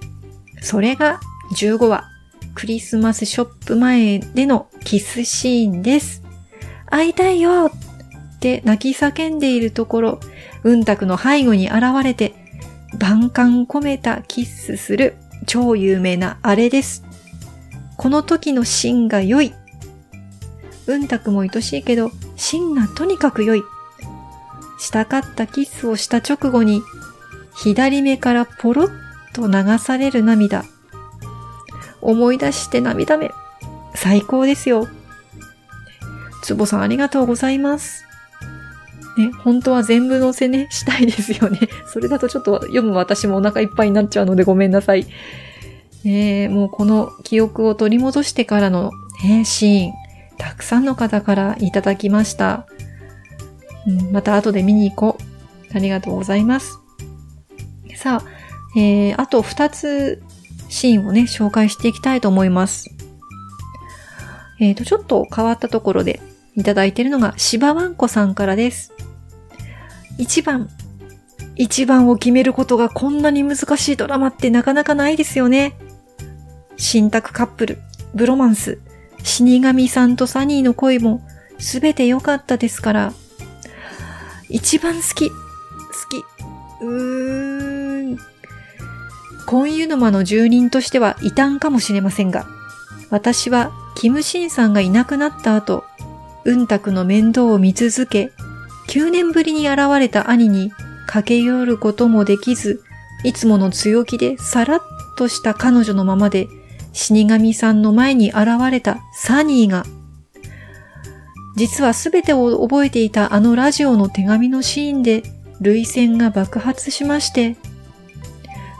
A: それが15話、クリスマスショップ前でのキスシーンです。会いたいよって泣き叫んでいるところ、うんたくの背後に現れて、万感込めたキスする超有名なあれです。この時のシーンが良い。うんたくも愛しいけど、シーンがとにかく良い。したかったキスをした直後に、左目からポロッと流される涙。思い出して涙目。最高ですよ。つぼさんありがとうございます。ね、本当は全部載せね、したいですよね。それだとちょっと読む私もお腹いっぱいになっちゃうのでごめんなさい。ねもうこの記憶を取り戻してからの、ね、シーン、たくさんの方からいただきました。うん、また後で見に行こう。ありがとうございます。さあ、えー、あと2つシーンをね、紹介していきたいと思います。えっ、ー、と、ちょっと変わったところでいただいているのが、芝わんこさんからです。1番。1番を決めることがこんなに難しいドラマってなかなかないですよね。新宅カップル、ブロマンス、死神さんとサニーの恋もすべて良かったですから。一番好き。好き。うーん。コンユヌマの住人としては異端かもしれませんが、私はキムシンさんがいなくなった後、うんたくの面倒を見続け、9年ぶりに現れた兄に駆け寄ることもできず、いつもの強気でさらっとした彼女のままで死神さんの前に現れたサニーが、実はすべてを覚えていたあのラジオの手紙のシーンで、涙腺が爆発しまして、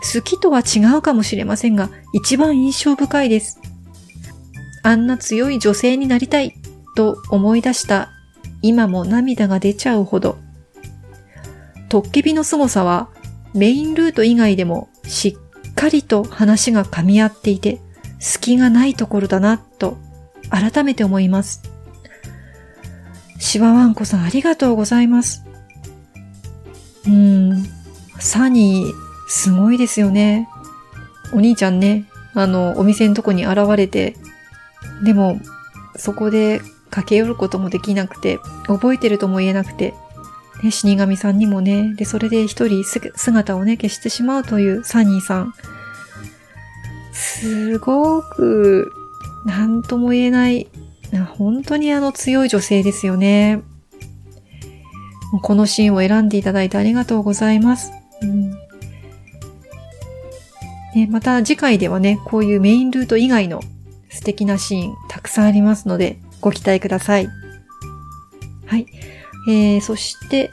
A: 好きとは違うかもしれませんが、一番印象深いです。あんな強い女性になりたいと思い出した今も涙が出ちゃうほど。トッケビの凄さはメインルート以外でもしっかりと話が噛み合っていて隙がないところだなと改めて思います。シワワンコさんありがとうございます。うーん、サニーすごいですよね。お兄ちゃんね、あの、お店のとこに現れて、でも、そこで駆け寄ることもできなくて、覚えてるとも言えなくて、ね、死神さんにもね、で、それで一人姿をね、消してしまうというサニーさん。すごく、なんとも言えない、本当にあの強い女性ですよね。このシーンを選んでいただいてありがとうございます。うんね、また次回ではね、こういうメインルート以外の素敵なシーンたくさんありますので、ご期待ください。はい。えー、そして、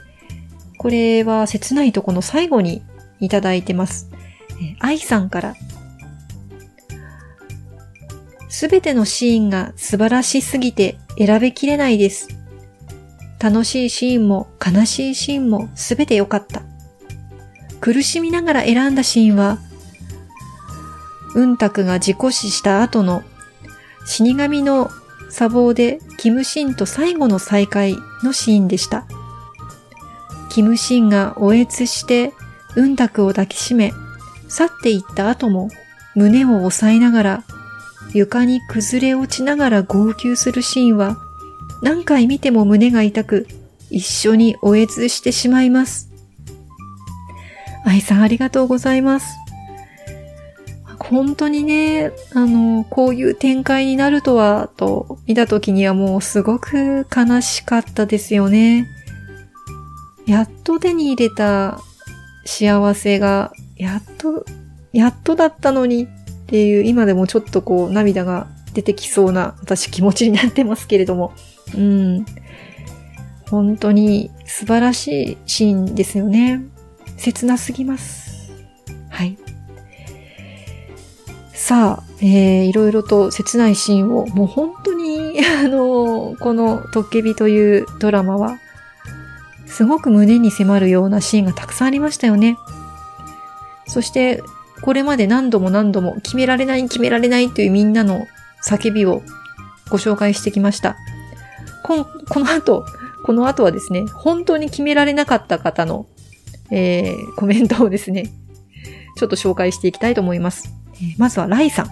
A: これは切ないとこの最後にいただいてます。えー、愛さんから。すべてのシーンが素晴らしすぎて選べきれないです。楽しいシーンも悲しいシーンもすべて良かった。苦しみながら選んだシーンは、うんたくが自己死した後の死神の砂防でキムシンと最後の再会のシーンでした。キムシンがおえつしてうんたくを抱きしめ、去っていった後も胸を押さえながら床に崩れ落ちながら号泣するシーンは何回見ても胸が痛く一緒におえつしてしまいます。愛さんありがとうございます。本当にね、あの、こういう展開になるとは、と見た時にはもうすごく悲しかったですよね。やっと手に入れた幸せが、やっと、やっとだったのにっていう、今でもちょっとこう涙が出てきそうな私気持ちになってますけれども。うん。本当に素晴らしいシーンですよね。切なすぎます。はい。さあ、えー、いろいろと切ないシーンを、もう本当に、あの、このトッケビというドラマは、すごく胸に迫るようなシーンがたくさんありましたよね。そして、これまで何度も何度も決められない決められないというみんなの叫びをご紹介してきました。ここの後、この後はですね、本当に決められなかった方の、えー、コメントをですね、ちょっと紹介していきたいと思います。まずはライさん。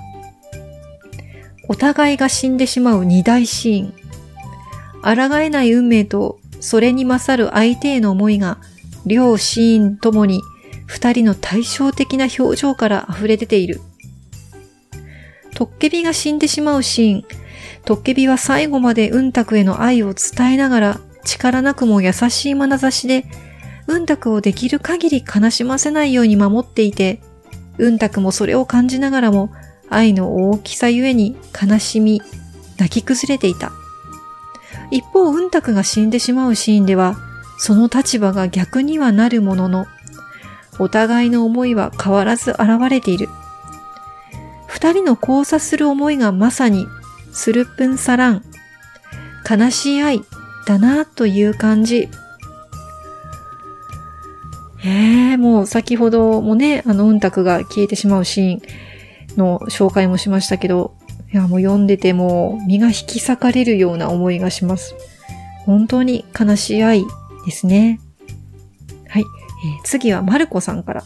A: お互いが死んでしまう二大シーン。抗えない運命とそれに勝る相手への思いが、両シーンともに二人の対照的な表情から溢れ出ている。トッケビが死んでしまうシーン。トッケビは最後までうんたくへの愛を伝えながら、力なくも優しい眼差しで、うんたくをできる限り悲しませないように守っていて、うんたくもそれを感じながらも、愛の大きさゆえに悲しみ、泣き崩れていた。一方、うんたくが死んでしまうシーンでは、その立場が逆にはなるものの、お互いの思いは変わらず現れている。二人の交差する思いがまさに、スルプンサラン、悲しい愛だなという感じ。ええー、もう先ほどもね、あの、うんたくが消えてしまうシーンの紹介もしましたけど、いや、もう読んでても身が引き裂かれるような思いがします。本当に悲しい愛ですね。はい。えー、次はマルコさんから。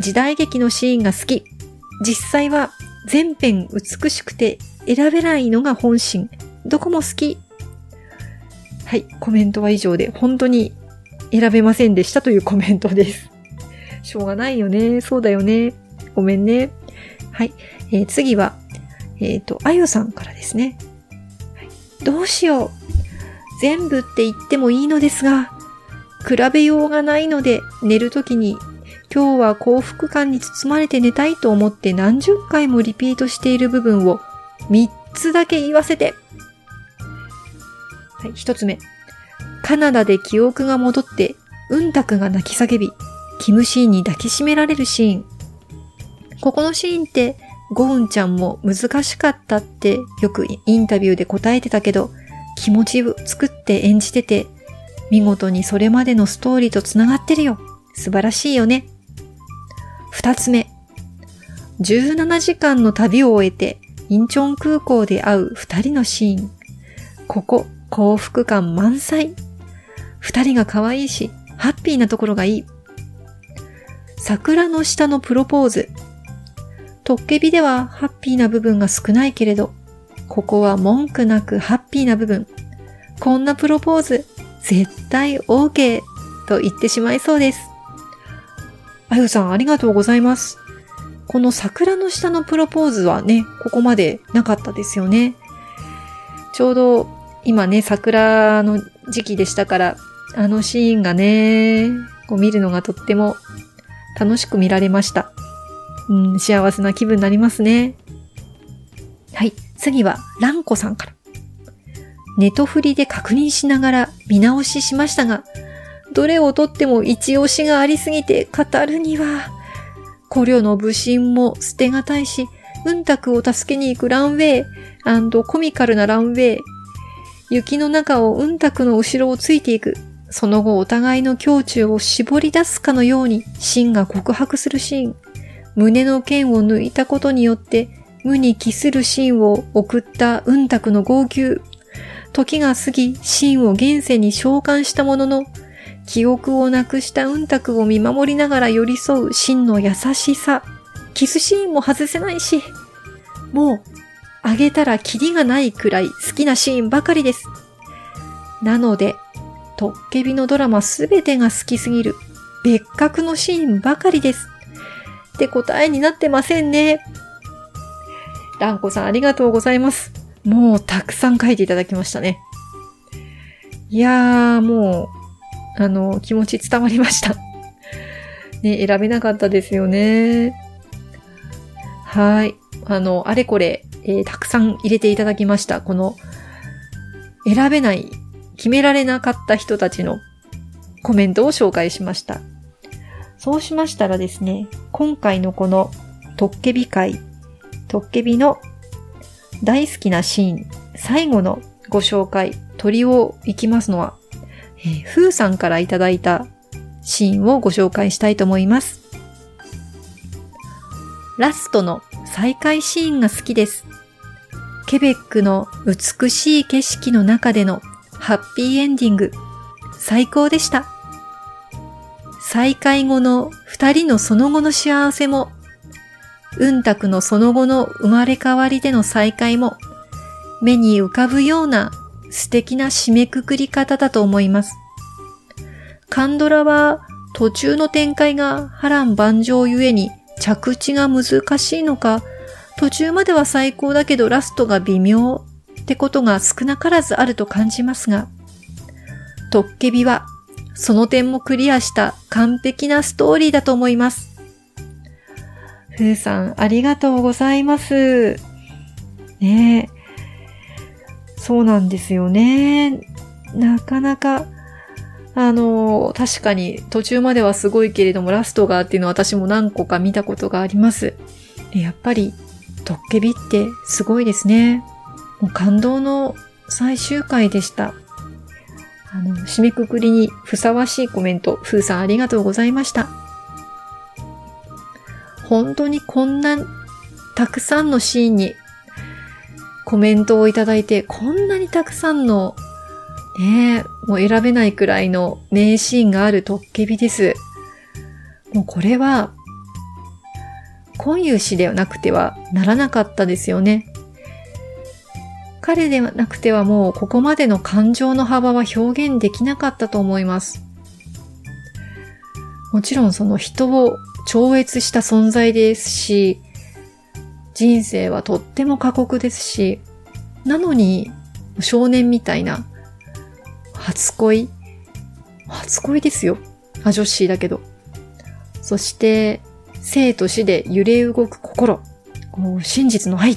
A: 時代劇のシーンが好き。実際は全編美しくて選べないのが本心。どこも好き。はい。コメントは以上で、本当に選べませんでしたというコメントです。しょうがないよね。そうだよね。ごめんね。はい。えー、次は、えっ、ー、と、あゆさんからですね、はい。どうしよう。全部って言ってもいいのですが、比べようがないので寝るときに今日は幸福感に包まれて寝たいと思って何十回もリピートしている部分を3つだけ言わせて。はい、1つ目。カナダで記憶が戻って、うんたくが泣き叫び、キムシーンに抱きしめられるシーン。ここのシーンって、ゴウンちゃんも難しかったってよくインタビューで答えてたけど、気持ちを作って演じてて、見事にそれまでのストーリーと繋がってるよ。素晴らしいよね。二つ目。17時間の旅を終えて、インチョン空港で会う二人のシーン。ここ、幸福感満載。二人が可愛いし、ハッピーなところがいい。桜の下のプロポーズ。トッケビではハッピーな部分が少ないけれど、ここは文句なくハッピーな部分。こんなプロポーズ、絶対 OK と言ってしまいそうです。あゆさんありがとうございます。この桜の下のプロポーズはね、ここまでなかったですよね。ちょうど今ね、桜の時期でしたから、あのシーンがね、こう見るのがとっても楽しく見られました。うん、幸せな気分になりますね。はい。次は、ランコさんから。ネトフリで確認しながら見直ししましたが、どれをとっても一押しがありすぎて語るには、古領の武神も捨てがたいし、うんたくを助けに行くランウェイコミカルなランウェイ。雪の中をうんたくの後ろをついていく。その後お互いの胸中を絞り出すかのようにシ、ンが告白するシーン。胸の剣を抜いたことによって、無に帰するシーンを送ったうんたくの号泣。時が過ぎ、シンを現世に召喚したものの、記憶をなくしたうんたくを見守りながら寄り添う真の優しさ。キスシーンも外せないし、もう、あげたらキリがないくらい好きなシーンばかりです。なので、トッケビのドラマすべてが好きすぎる別格のシーンばかりです。って答えになってませんね。ランコさんありがとうございます。もうたくさん書いていただきましたね。いやー、もう、あの、気持ち伝わりました。ね、選べなかったですよね。はい。あの、あれこれ、えー、たくさん入れていただきました。この、選べない、決められなかった人たちのコメントを紹介しました。そうしましたらですね、今回のこの、トッケビ会、トッケビの大好きなシーン、最後のご紹介、鳥を行きますのは、えー、ふーさんからいただいたシーンをご紹介したいと思います。ラストの再会シーンが好きです。ケベックの美しい景色の中でのハッピーエンディング、最高でした。再会後の二人のその後の幸せも、うんたくのその後の生まれ変わりでの再会も、目に浮かぶような素敵な締めくくり方だと思います。カンドラは途中の展開が波乱万丈ゆえに着地が難しいのか、途中までは最高だけどラストが微妙ってことが少なからずあると感じますが、トッケビはその点もクリアした完璧なストーリーだと思います。ふーさん、ありがとうございます。ねえ。そうなんですよね。なかなか、あの、確かに途中まではすごいけれども、ラストがっていうのは私も何個か見たことがあります。やっぱり、トッケビってすごいですね。もう感動の最終回でした。あの、締めくくりにふさわしいコメント、ふーさんありがとうございました。本当にこんなたくさんのシーンにコメントをいただいて、こんなにたくさんの、ねもう選べないくらいの名シーンがあるトッケビです。もうこれは、今有氏ではなくてはならなかったですよね。彼ではなくてはもうここまでの感情の幅は表現できなかったと思います。もちろんその人を超越した存在ですし、人生はとっても過酷ですし、なのに少年みたいな初恋？初恋ですよ。あ、女子だけど。そして、生と死で揺れ動く心。もう真実の愛。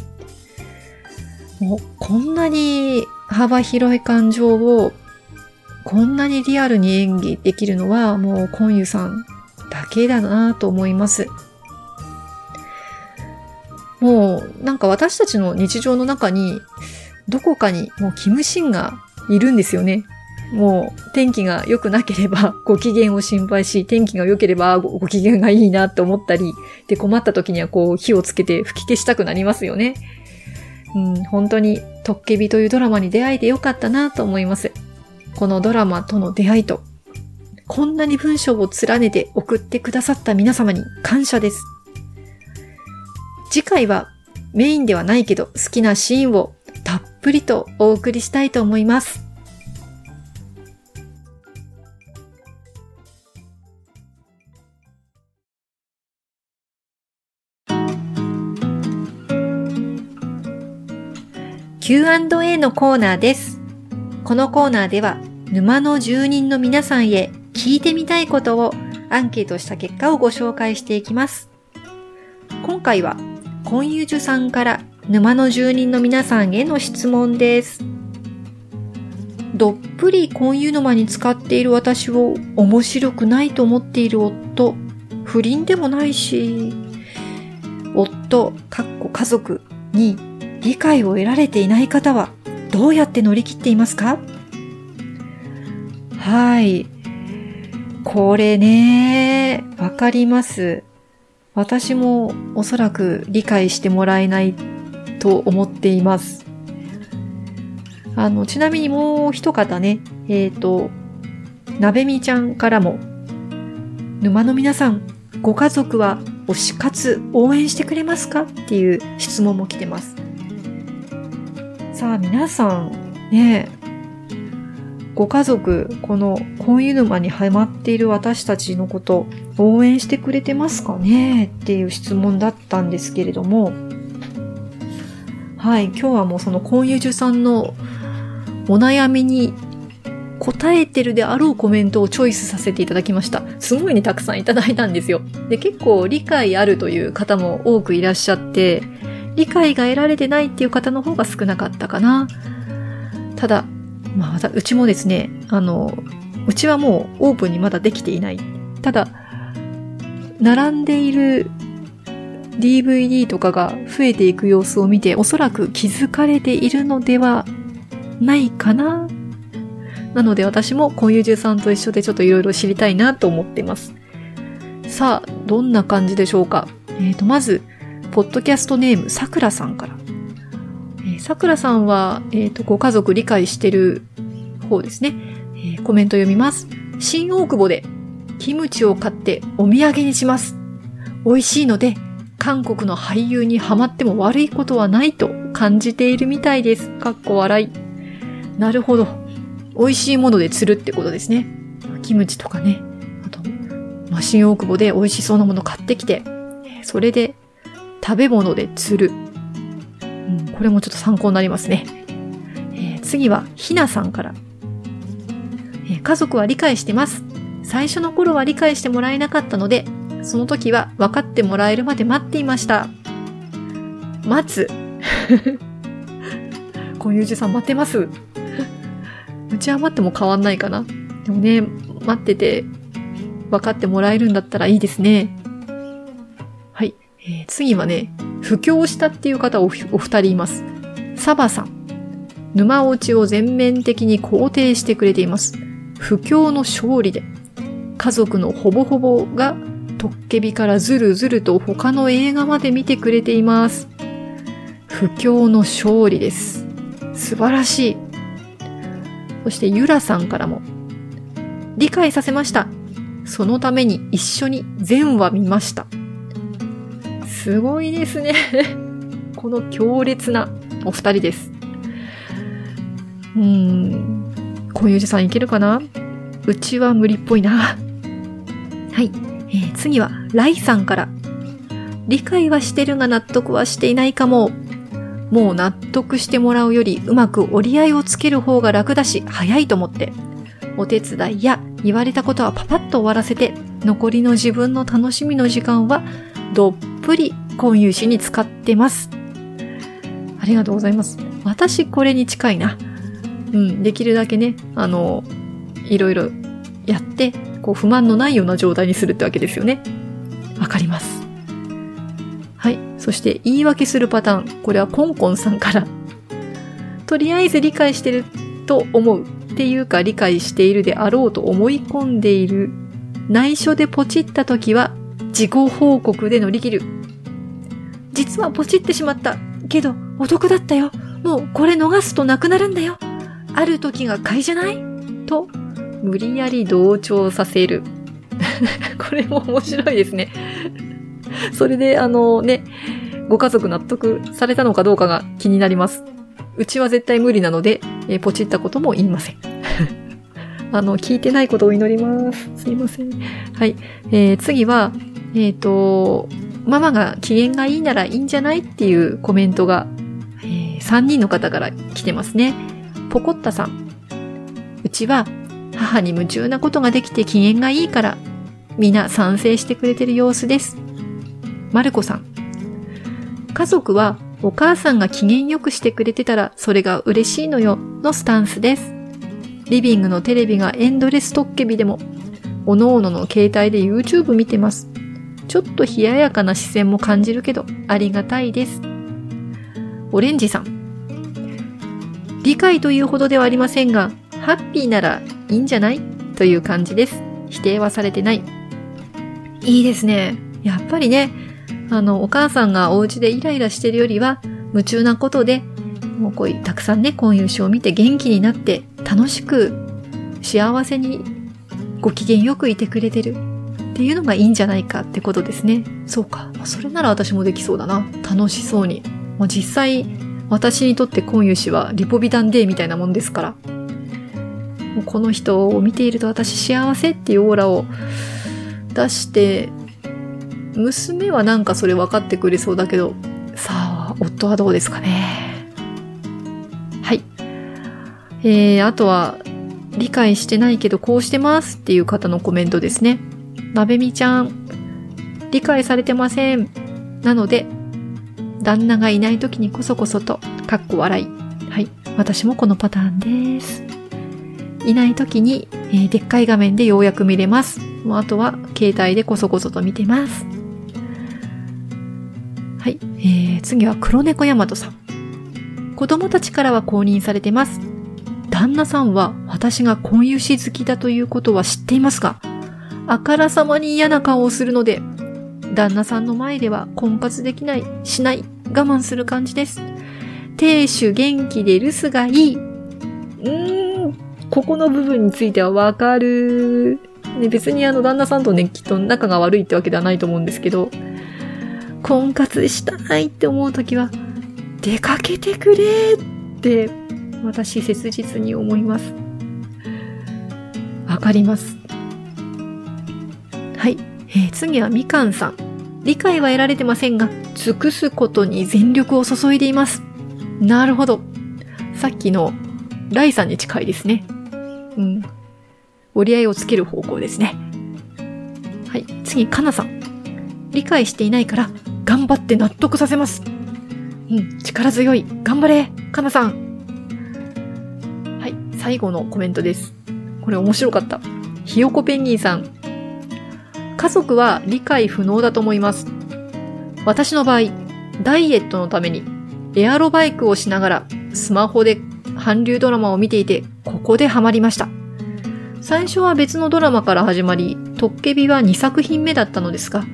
A: もこんなに幅広い感情をこんなにリアルに演技できるのはもうコンユさんだけだなと思います。もうなんか私たちの日常の中にどこかにもうキムシンがいるんですよね。もう天気が良くなければご機嫌を心配し、天気が良ければご機嫌がいいなって思ったり、で困った時にはこう火をつけて吹き消したくなりますよね。うん、本当にトッケビというドラマに出会えてよかったなと思います。このドラマとの出会いと、こんなに文章を連ねて送ってくださった皆様に感謝です。次回はメインではないけど好きなシーンをたっぷりとお送りしたいと思います。Q&A のコーナーです。このコーナーでは沼の住人の皆さんへ聞いてみたいことをアンケートした結果をご紹介していきます。今回はコンユジュさんから沼の住人の皆さんへの質問です。どっぷりコンユ沼に使っている私を面白くないと思っている夫、不倫でもないし、夫、かっこ家族に理解を得られていない方はどうやって乗り切っていますか？はい。これね、わかります。私もおそらく理解してもらえないと思っています。あの、ちなみにもう一方ね、えっ、ー、と、なべみちゃんからも、沼の皆さん、ご家族は推し活応援してくれますか？っていう質問も来てます。さあ皆さん、ね、ご家族、この婚湯沼にハマっている私たちのこと応援してくれてますかね？っていう質問だったんですけれども、はい、今日はもうその婚湯樹さんのお悩みに答えてるであろうコメントをチョイスさせていただきました。すごいね、たくさんいただいたんですよ。で、結構理解あるという方も多くいらっしゃって、理解が得られてないっていう方の方が少なかったかな。ただ、まあ、うちもですね、あの、うちはもうオープンにまだできていない。ただ、並んでいる DVD とかが増えていく様子を見て、おそらく気づかれているのではないかな。なので私もコンユジュさんと一緒でちょっといろいろ知りたいなと思っています。さあ、どんな感じでしょうか。えっ、ー、と、まず、ポッドキャストネーム、さくらさんから。さくらさんは、えっ、ー、と、ご家族理解してる方ですね。えー、コメント読みます。新大久保でキムチを買ってお土産にします。美味しいので、韓国の俳優にハマっても悪いことはないと感じているみたいです。かっこ笑い。なるほど。美味しいもので釣るってことですね。キムチとかね。あと、まあ、新大久保で美味しそうなもの買ってきて、それで食べ物で釣る。うん、これもちょっと参考になりますね。えー、次は、ひなさんから、えー、家族は理解してます。最初の頃は理解してもらえなかったので、その時は分かってもらえるまで待っていました。待つ。小遊二さん待ってます。うちは待っても変わんないかな。でもね、待ってて分かってもらえるんだったらいいですね。えー、次はね、布教したっていう方おお二人います。サバさん。沼落ちを全面的に肯定してくれています。布教の勝利で、家族のほぼほぼがトッケビからずるずると他の映画まで見てくれています。不況の勝利です。素晴らしい。そしてゆらさんからも、理解させました。そのために一緒に全話見ました。すごいですね。この強烈なお二人です。うーん。小遊二さんいけるかな？うちは無理っぽいな。はい。えー、次は、ライさんから。理解はしてるが納得はしていないかも。もう納得してもらうよりうまく折り合いをつける方が楽だし、早いと思って。お手伝いや言われたことはパパッと終わらせて、残りの自分の楽しみの時間はどっぷり婚友誌に使ってます。ありがとうございます。私これに近いな。うん、できるだけね、あの、いろいろやって、こう不満のないような状態にするってわけですよね。わかります。はい。そして言い訳するパターン。これはコンコンさんから。とりあえず理解してると思うっていうか理解しているであろうと思い込んでいる。内緒でポチった時は自己報告で乗り切る。実はポチってしまった。けどお得だったよ。もうこれ逃すとなくなるんだよ。ある時が買いじゃない？と無理やり同調させる。これも面白いですね。それで、あのね、ご家族納得されたのかどうかが気になります。うちは絶対無理なので、えー、ポチったことも言いません。あの、聞いてないことを祈ります。すいません。はい。えー、次は、えっ、ー、と、ママが機嫌がいいならいいんじゃないっていうコメントが、えー、3人の方から来てますね。ポコッタさん。うちは母に夢中なことができて機嫌がいいから、皆賛成してくれてる様子です。マルコさん。家族はお母さんが機嫌よくしてくれてたらそれが嬉しいのよのスタンスです。リビングのテレビがエンドレストッケビでも、おのおのの携帯で YouTube 見てます。ちょっと冷ややかな視線も感じるけど、ありがたいです。オレンジさん。理解というほどではありませんが、ハッピーならいいんじゃない？という感じです。否定はされてない。いいですね。やっぱりね、あの、お母さんがお家でイライラしてるよりは、夢中なことで、もうこういうたくさんね、こういう詩を見て元気になって、楽しく、幸せに、ご機嫌よくいてくれてるっていうのがいいんじゃないかってことですね。そうか。それなら私もできそうだな。楽しそうに。もう実際、私にとって今湯氏はリポビタンデーみたいなもんですから。もうこの人を見ていると私幸せっていうオーラを出して、娘はなんかそれ分かってくれそうだけど、さあ、夫はどうですかね。はい。えー、あとは、理解してないけどこうしてますっていう方のコメントですね。なべみちゃん、理解されてません。なので、旦那がいない時にこそこそと、かっこ笑い。はい。私もこのパターンです。いない時に、えー、でっかい画面でようやく見れます。もうあとは携帯でこそこそと見てます。はい。えー、次は黒猫ヤマトさん。子供たちからは公認されてます。旦那さんは私が婚友し好きだということは知っていますが、あからさまに嫌な顔をするので、旦那さんの前では婚活できない、しない、我慢する感じです。亭主元気で留守がいい。うーん、ここの部分についてはわかる。ね、別にあの旦那さんとね、きっと仲が悪いってわけではないと思うんですけど、婚活したいって思うときは、出かけてくれって私切実に思います。わかります。はい。えー、次はみかんさん。理解は得られてませんが、尽くすことに全力を注いでいます。なるほど。さっきのライさんに近いですね。うん。折り合いをつける方向ですね。はい。次、かなさん。理解していないから、頑張って納得させます。うん、力強い。頑張れかなさん。はい、最後のコメントです。これ面白かった。ひよこペンギンさん。家族は理解不能だと思います。私の場合、ダイエットのためにエアロバイクをしながらスマホで韓流ドラマを見ていて、ここでハマりました。最初は別のドラマから始まり、トッケビは2作品目だったのですが、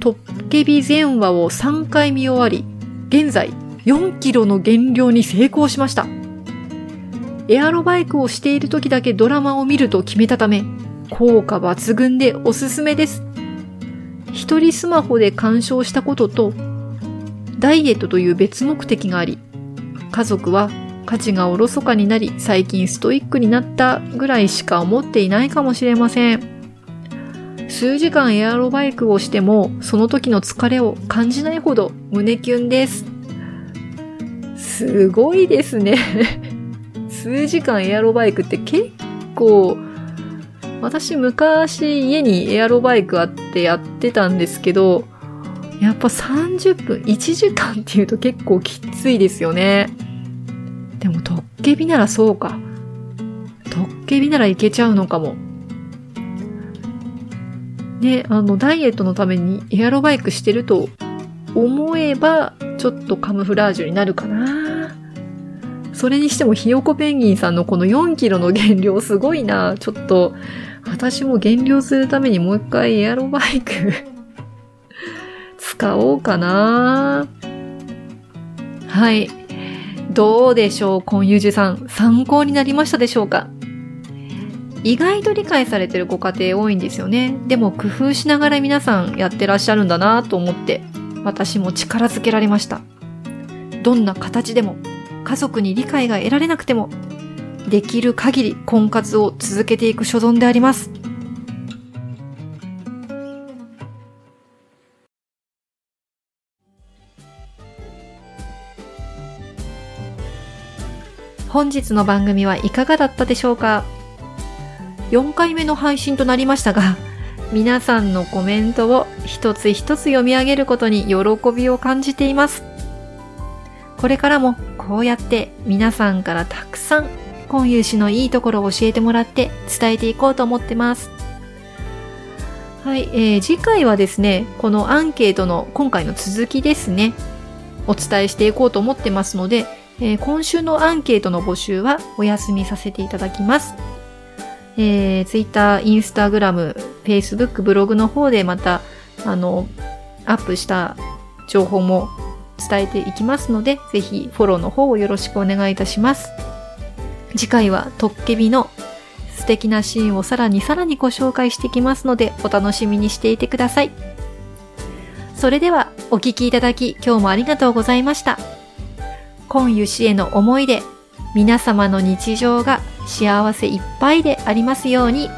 A: トッケビ全話を3回見終わり、現在4キロの減量に成功しました。エアロバイクをしている時だけドラマを見ると決めたため、効果抜群でおすすめです。一人スマホで鑑賞したことと、ダイエットという別目的があり、家族は価値がおろそかになり最近ストイックになったぐらいしか思っていないかもしれません。数時間エアロバイクをしてもその時の疲れを感じないほど胸キュンです。すごいですね 数時間エアロバイクって結構、私昔家にエアロバイクあってやってたんですけど、やっぱ30分、1時間っていうと結構きついですよね。でもトッケビならそうか。トッケビならいけちゃうのかも。ね、あの、ダイエットのためにエアロバイクしてると思えば、ちょっとカムフラージュになるかな。それにしてもひよこペンギンさんのこの4キロの減量すごいな。ちょっと、私も減量するためにもう一回エアロバイク 使おうかな。はい。どうでしょう、コンユージさん。参考になりましたでしょうか？意外と理解されてるご家庭多いんですよね。でも工夫しながら皆さんやってらっしゃるんだなと思って、私も力づけられました。どんな形でも、家族に理解が得られなくても、できる限り婚活を続けていく所存であります。本日の番組はいかがだったでしょうか？4回目の配信となりましたが、皆さんのコメントを一つ一つ読み上げることに喜びを感じています。これからもこうやって皆さんからたくさん今融氏のいいところを教えてもらって伝えていこうと思ってます。はい、えー、次回はですね、このアンケートの今回の続きですね、お伝えしていこうと思ってますので、えー、今週のアンケートの募集はお休みさせていただきます。えー、Twitter、Instagram、Facebook、ブログの方でまた、あの、アップした情報も伝えていきますので、ぜひフォローの方をよろしくお願いいたします。次回はトッケビの素敵なシーンをさらにさらにご紹介していきますので、お楽しみにしていてください。それでは、お聴きいただき、今日もありがとうございました。今湯氏への思いで、皆様の日常が幸せいっぱいでありますように。